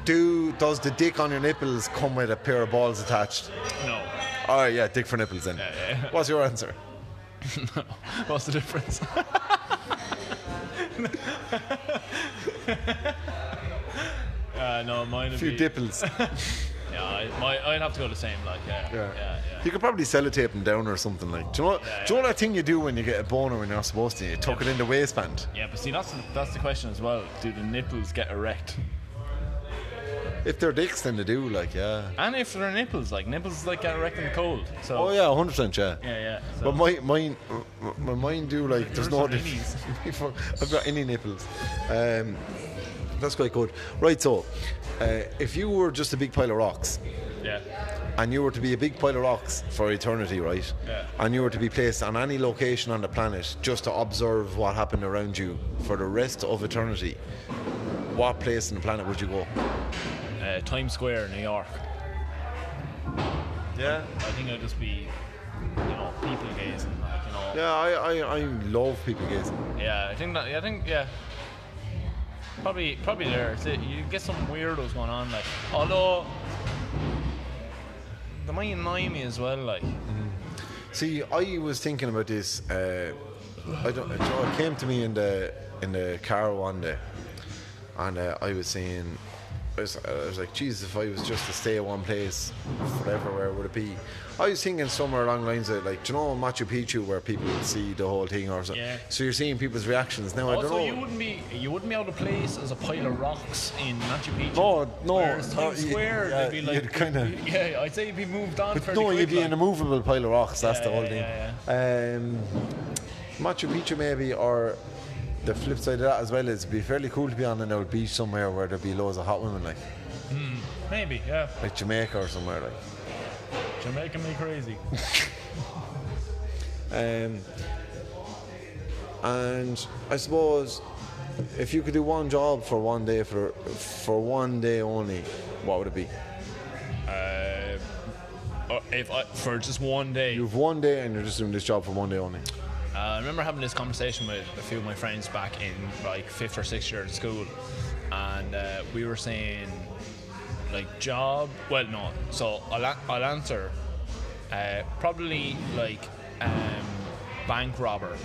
Do does the dick on your nipples come with a pair of balls attached? No. All right, yeah, dick for nipples then. yeah. What's your answer? No. What's the difference? uh, no, mine A few be. dipples. Yeah, I, my, I'd have to go the same. Like, yeah, yeah, yeah. You could probably sellotape them down or something like. Do you know? Yeah, do you know that thing you do when you get a boner when you're not supposed to? You tuck it in the waistband. Yeah, but see, that's the, that's the question as well. Do the nipples get erect? If they're dicks, then they do. Like, yeah. And if they're nipples, like nipples, like get erect in the cold. So Oh yeah, hundred percent, yeah. yeah, yeah. So. But my mine, my mine do like. There's Yours no. are diff- innies. I've got any nipples. Um, that's quite good. Right, so uh, if you were just a big pile of rocks, yeah, and you were to be a big pile of rocks for eternity, right? Yeah. And you were to be placed on any location on the planet just to observe what happened around you for the rest of eternity, what place on the planet would you go? uh, Times Square, New York. Yeah. I think I'd just be, you know, people gazing, like you know. Yeah, I, I, I love people gazing. Yeah, I think that. I think yeah. Probably, probably there. It. You get some weirdos going on, like. Although, they might annoy me as well, like. See, I was thinking about this. Uh, I don't. know, It came to me in the in the car one day, and uh, I was saying, I was, I was like, Jesus, if I was just to stay at one place forever, where would it be? I was thinking somewhere along the lines of like, do you know Machu Picchu, where people would see the whole thing, or something. Yeah. So you're seeing people's reactions now. I don't Also, know. you wouldn't be you wouldn't be out of place as a pile of rocks in Machu Picchu. No, no, Whereas no, Times you- Square, yeah, they'd be like, you'd kinda- yeah, I'd say you'd be moved on. But no, you'd be like. an immovable pile of rocks. That's Yeah, the whole yeah, thing. yeah, Um, Machu Picchu maybe, or the flip side of that as well is it'd be fairly cool to be on an old beach somewhere where there'd be loads of hot women, like Maybe, yeah. like Jamaica or somewhere, like. Making me crazy. Um, and I suppose if you could do one job for one day for for one day only, what would it be? Uh, if I, for just one day. You've one day and you're just doing this job for one day only. Uh, I remember having this conversation with a few of my friends back in like fifth or sixth year at school, and uh, we were saying like job. Well, no. So I'll, a- I'll answer. Uh, probably like um, bank robber.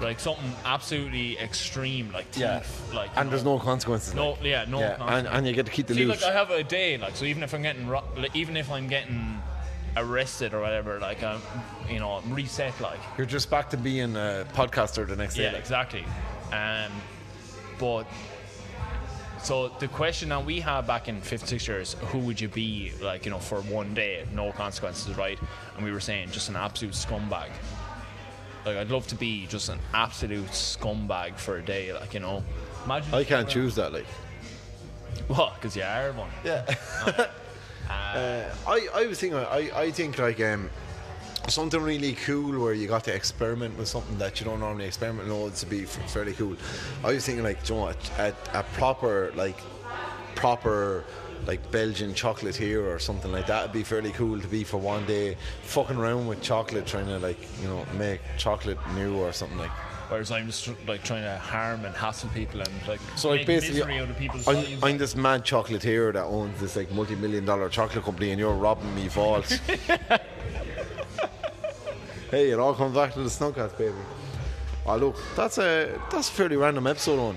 Like something absolutely extreme, like thief. Yeah. Like you And there's know. no consequences. No, like. yeah, no. Yeah, and, and you get to keep the See, loot. like I have a day, like so. Even if I'm getting, ro- like, even if I'm getting arrested or whatever, like I'm, you know, I'm reset. Like, You're just back to being a podcaster the next day. yeah, like. exactly. Um, but so the question that we had back in fifth, sixth years, who would you be, like, you know, for one day, no consequences, right? And we were saying just an absolute scumbag. Like, I'd love to be just an absolute scumbag for a day, like, you know. Imagine I can't choose that, like. What? Because you are one. Yeah. Uh, I, I was thinking, I, I think like um, something really cool where you got to experiment with something that you don't normally experiment loads to be fairly cool. I was thinking like, you know, a, a proper like proper like Belgian chocolate here or something like that would be fairly cool to be for one day fucking around with chocolate trying to like you know make chocolate new or something like Whereas I'm just like trying to harm and hassle people and like So like basically, misery out of people's I'm. I'm this mad chocolatier that owns this like multi-million dollar chocolate company, and you're robbing me vault. hey, it all comes back to the Snugcast, baby. Oh look, that's a that's a fairly random episode on.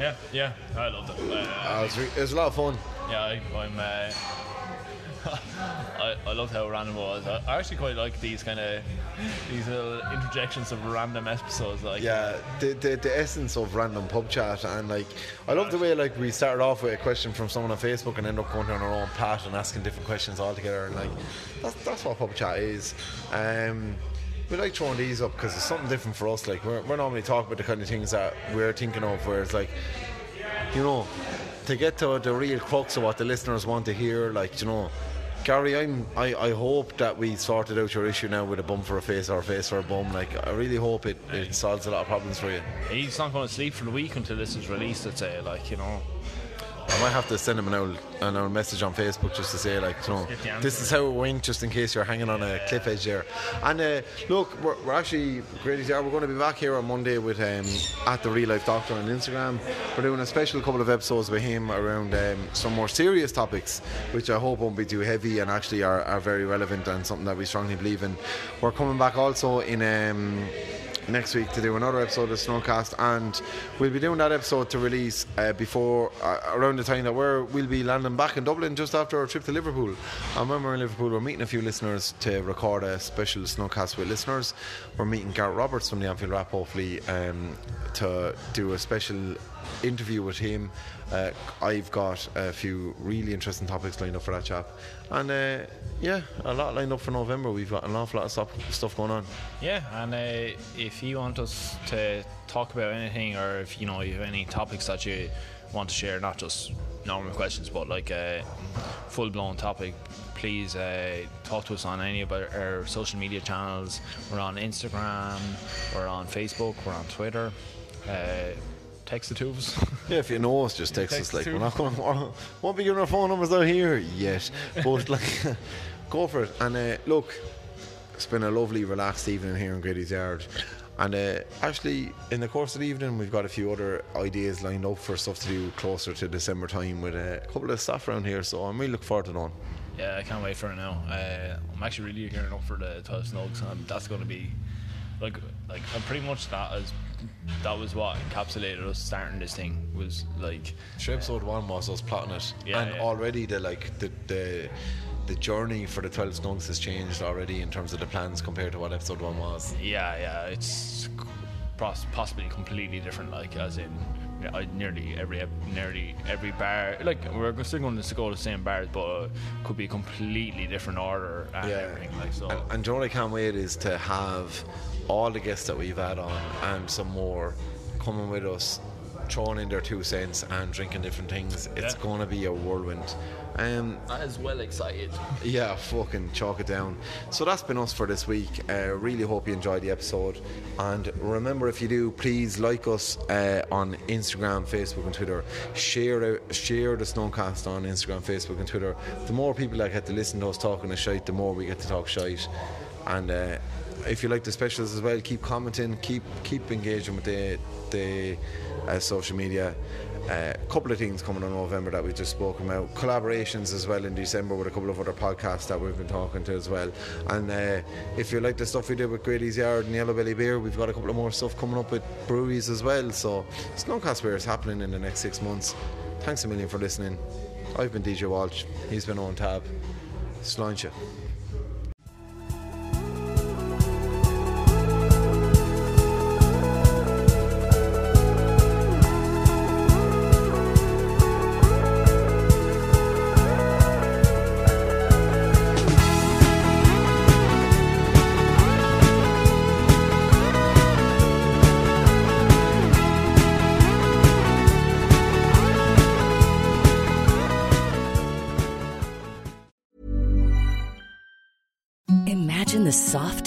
yeah, yeah, I loved it. Uh, Uh, it, was re- it was a lot of fun. yeah, I, I'm. I, I loved how random it was. I, I actually quite like these kind of these little interjections of random episodes. Like, Yeah, the, the the essence of random pub chat, and like I love the way like we started off with a question from someone on Facebook and end up going down our own path and asking different questions altogether, and like that's that's what pub chat is. Um, we like throwing these up because it's something different for us. Like we're, we're normally talking about the kind of things that we're thinking of, where it's like, you know, to get to the real crux of what the listeners want to hear, like you know. Gary, I'm, I, I hope that we sorted out your issue now with a bum for a face or a face for a bum. Like, I really hope it, it solves a lot of problems for you. He's not going to sleep for the week until this is released. I'd say, like you know. I might have to send him an old, an old message on Facebook just to say, like, you know, this is how it went, just in case you're hanging on a cliff edge there. And uh, look, we're, we're actually, Grady's We're going to be back here on Monday with um, at the Real Life Doctor on Instagram. We're doing a special couple of episodes with him around um, some more serious topics, which I hope won't be too heavy and actually are, are very relevant and something that we strongly believe in. We're coming back also in. Um, next week to do another episode of Snugcast, and we'll be doing that episode to release uh, before uh, around the time that we're we'll be landing back in Dublin just after our trip to Liverpool. And when we're in Liverpool, we're meeting a few listeners to record a special Snugcast with listeners. We're meeting Gareth Roberts from the Anfield Wrap, hopefully, um, to do a special interview with him. Uh, I've got a few really interesting topics lined up for that chap, and uh, yeah, a lot lined up for November. We've got an awful lot of stuff, stuff going on. Yeah, and uh, if you want us to talk about anything, or if you know you have any topics that you want to share, not just normal questions, but like a full blown topic, please uh, talk to us on any of our, our, social media channels. We're on Instagram, we're on Facebook, we're on Twitter. Uh, text the two of us. yeah, if you know us, just text, text us. Like we're not going. to won't be giving our phone numbers out here yet, but like, go for it. And uh, look, it's been a lovely, relaxed evening here in Grady's Yard. And uh, actually, in the course of the evening, we've got a few other ideas lined up for stuff to do closer to December time with a couple of staff around here. So I'm really looking forward to that. Yeah, I can't wait for it now. Uh, I'm actually really gearing up for the 12 Snugs, and that's going to be like like I'm pretty much that as that was what encapsulated us starting this thing was like sure episode uh, one was us plotting it yeah, and yeah. already the like the the the journey for the 12 snugs has changed already in terms of the plans compared to what episode one was yeah yeah it's possibly completely different like as in I nearly every nearly every bar like we're still going to go to the same bars but uh, could be a completely different order and yeah. everything like so and, and John I can't wait is to have all the guests that we've had on and some more coming with us, throwing in their two cents and drinking different things. It's yeah. going to be a whirlwind. Um, As well excited. Yeah, fucking chalk it down. So that's been us for this week. Uh, really hope you enjoyed the episode. And remember, if you do, please like us uh, on Instagram, Facebook, and Twitter. Share share the Snugcast on Instagram, Facebook, and Twitter. The more people that get to listen to us talking a shite, the more we get to talk shite. And uh, if you like the specials as well, keep commenting, keep keep engaging with the the uh, social media. A uh, couple of things coming on November that we've just spoken about. Collaborations as well in December with a couple of other podcasts that we've been talking to as well. And uh, if you like the stuff we did with Grady's Yard and Yellow Belly Beer, we've got a couple of more stuff coming up with breweries as well. So Snugcast Beer is happening in the next six months. Thanks a million for listening. I've been DJ Walsh. He's been on tab. Sláinte.